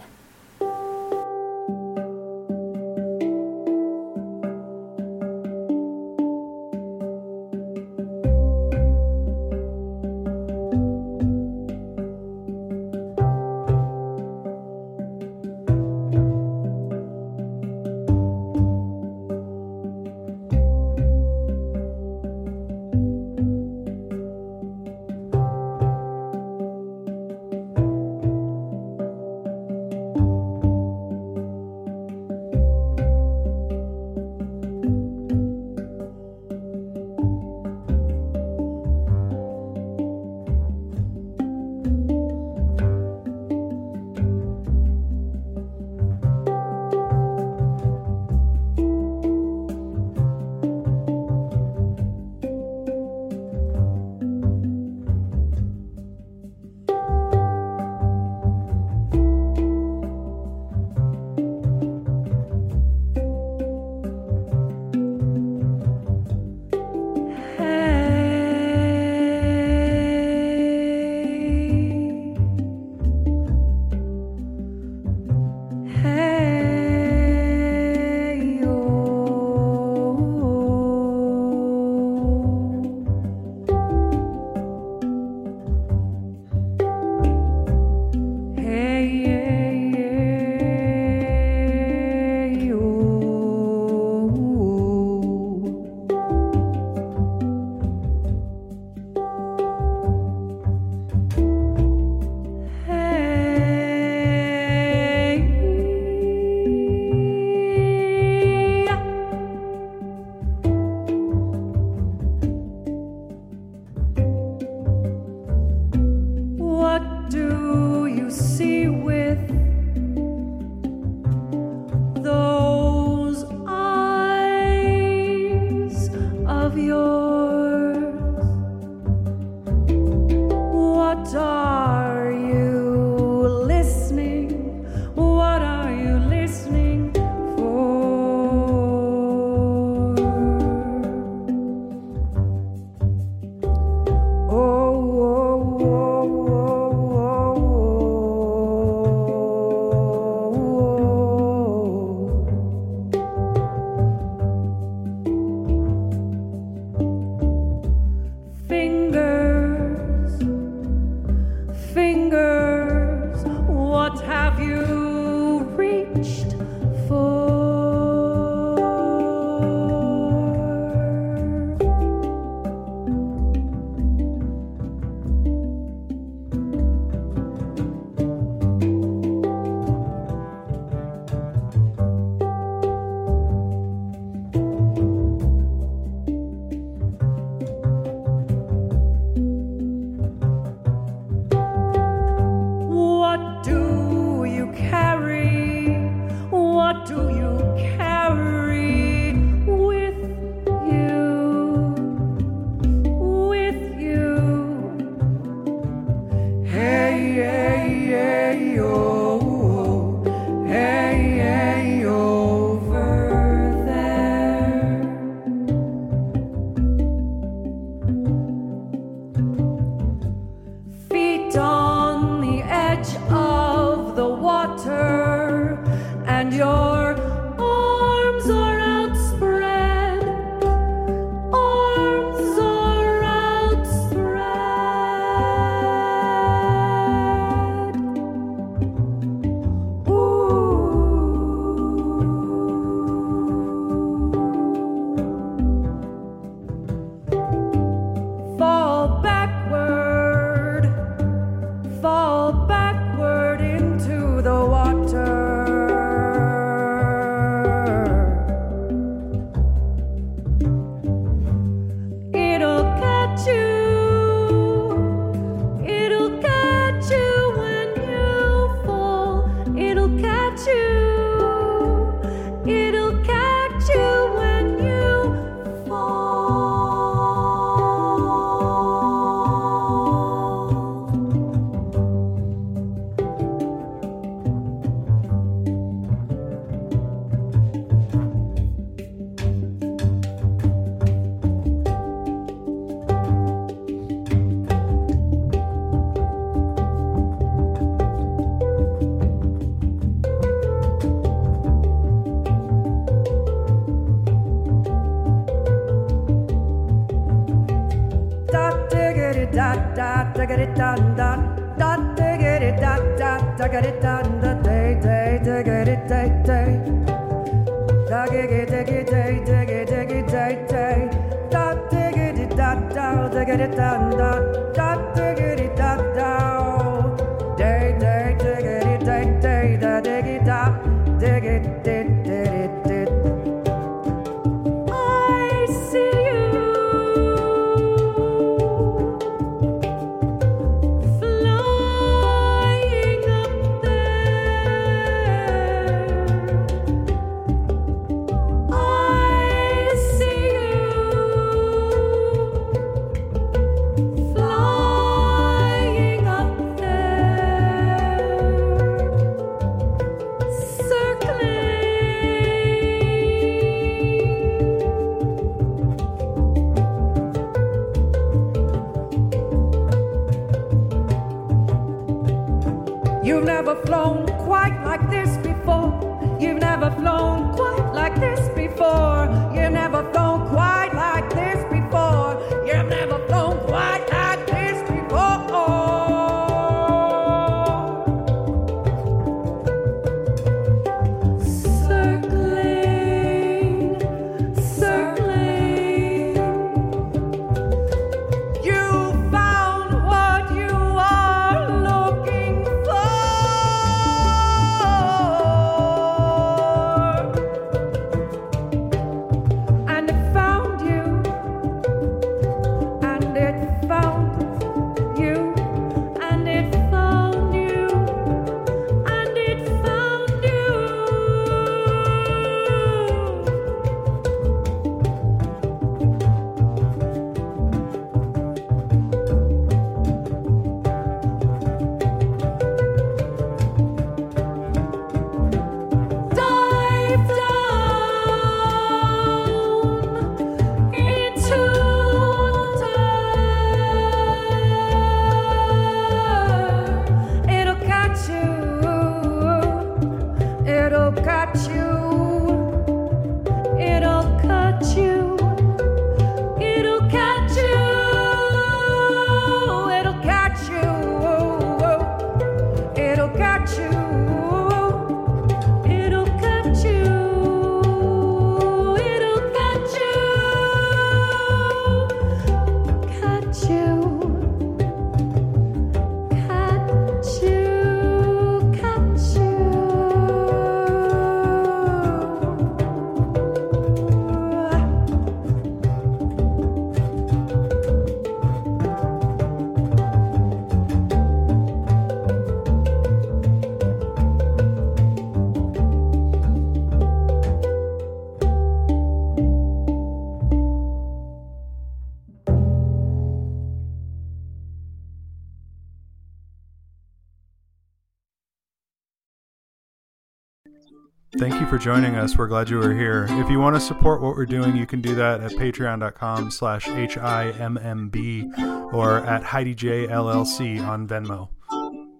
Speaker 2: Joining us. We're glad you were here. If you want to support what we're doing, you can do that at patreon.com slash H-I-M-M-B or at Heidi J LLC on Venmo.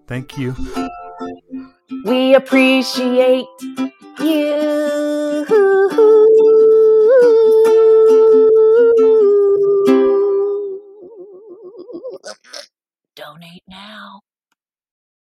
Speaker 2: Thank you.
Speaker 3: We appreciate you.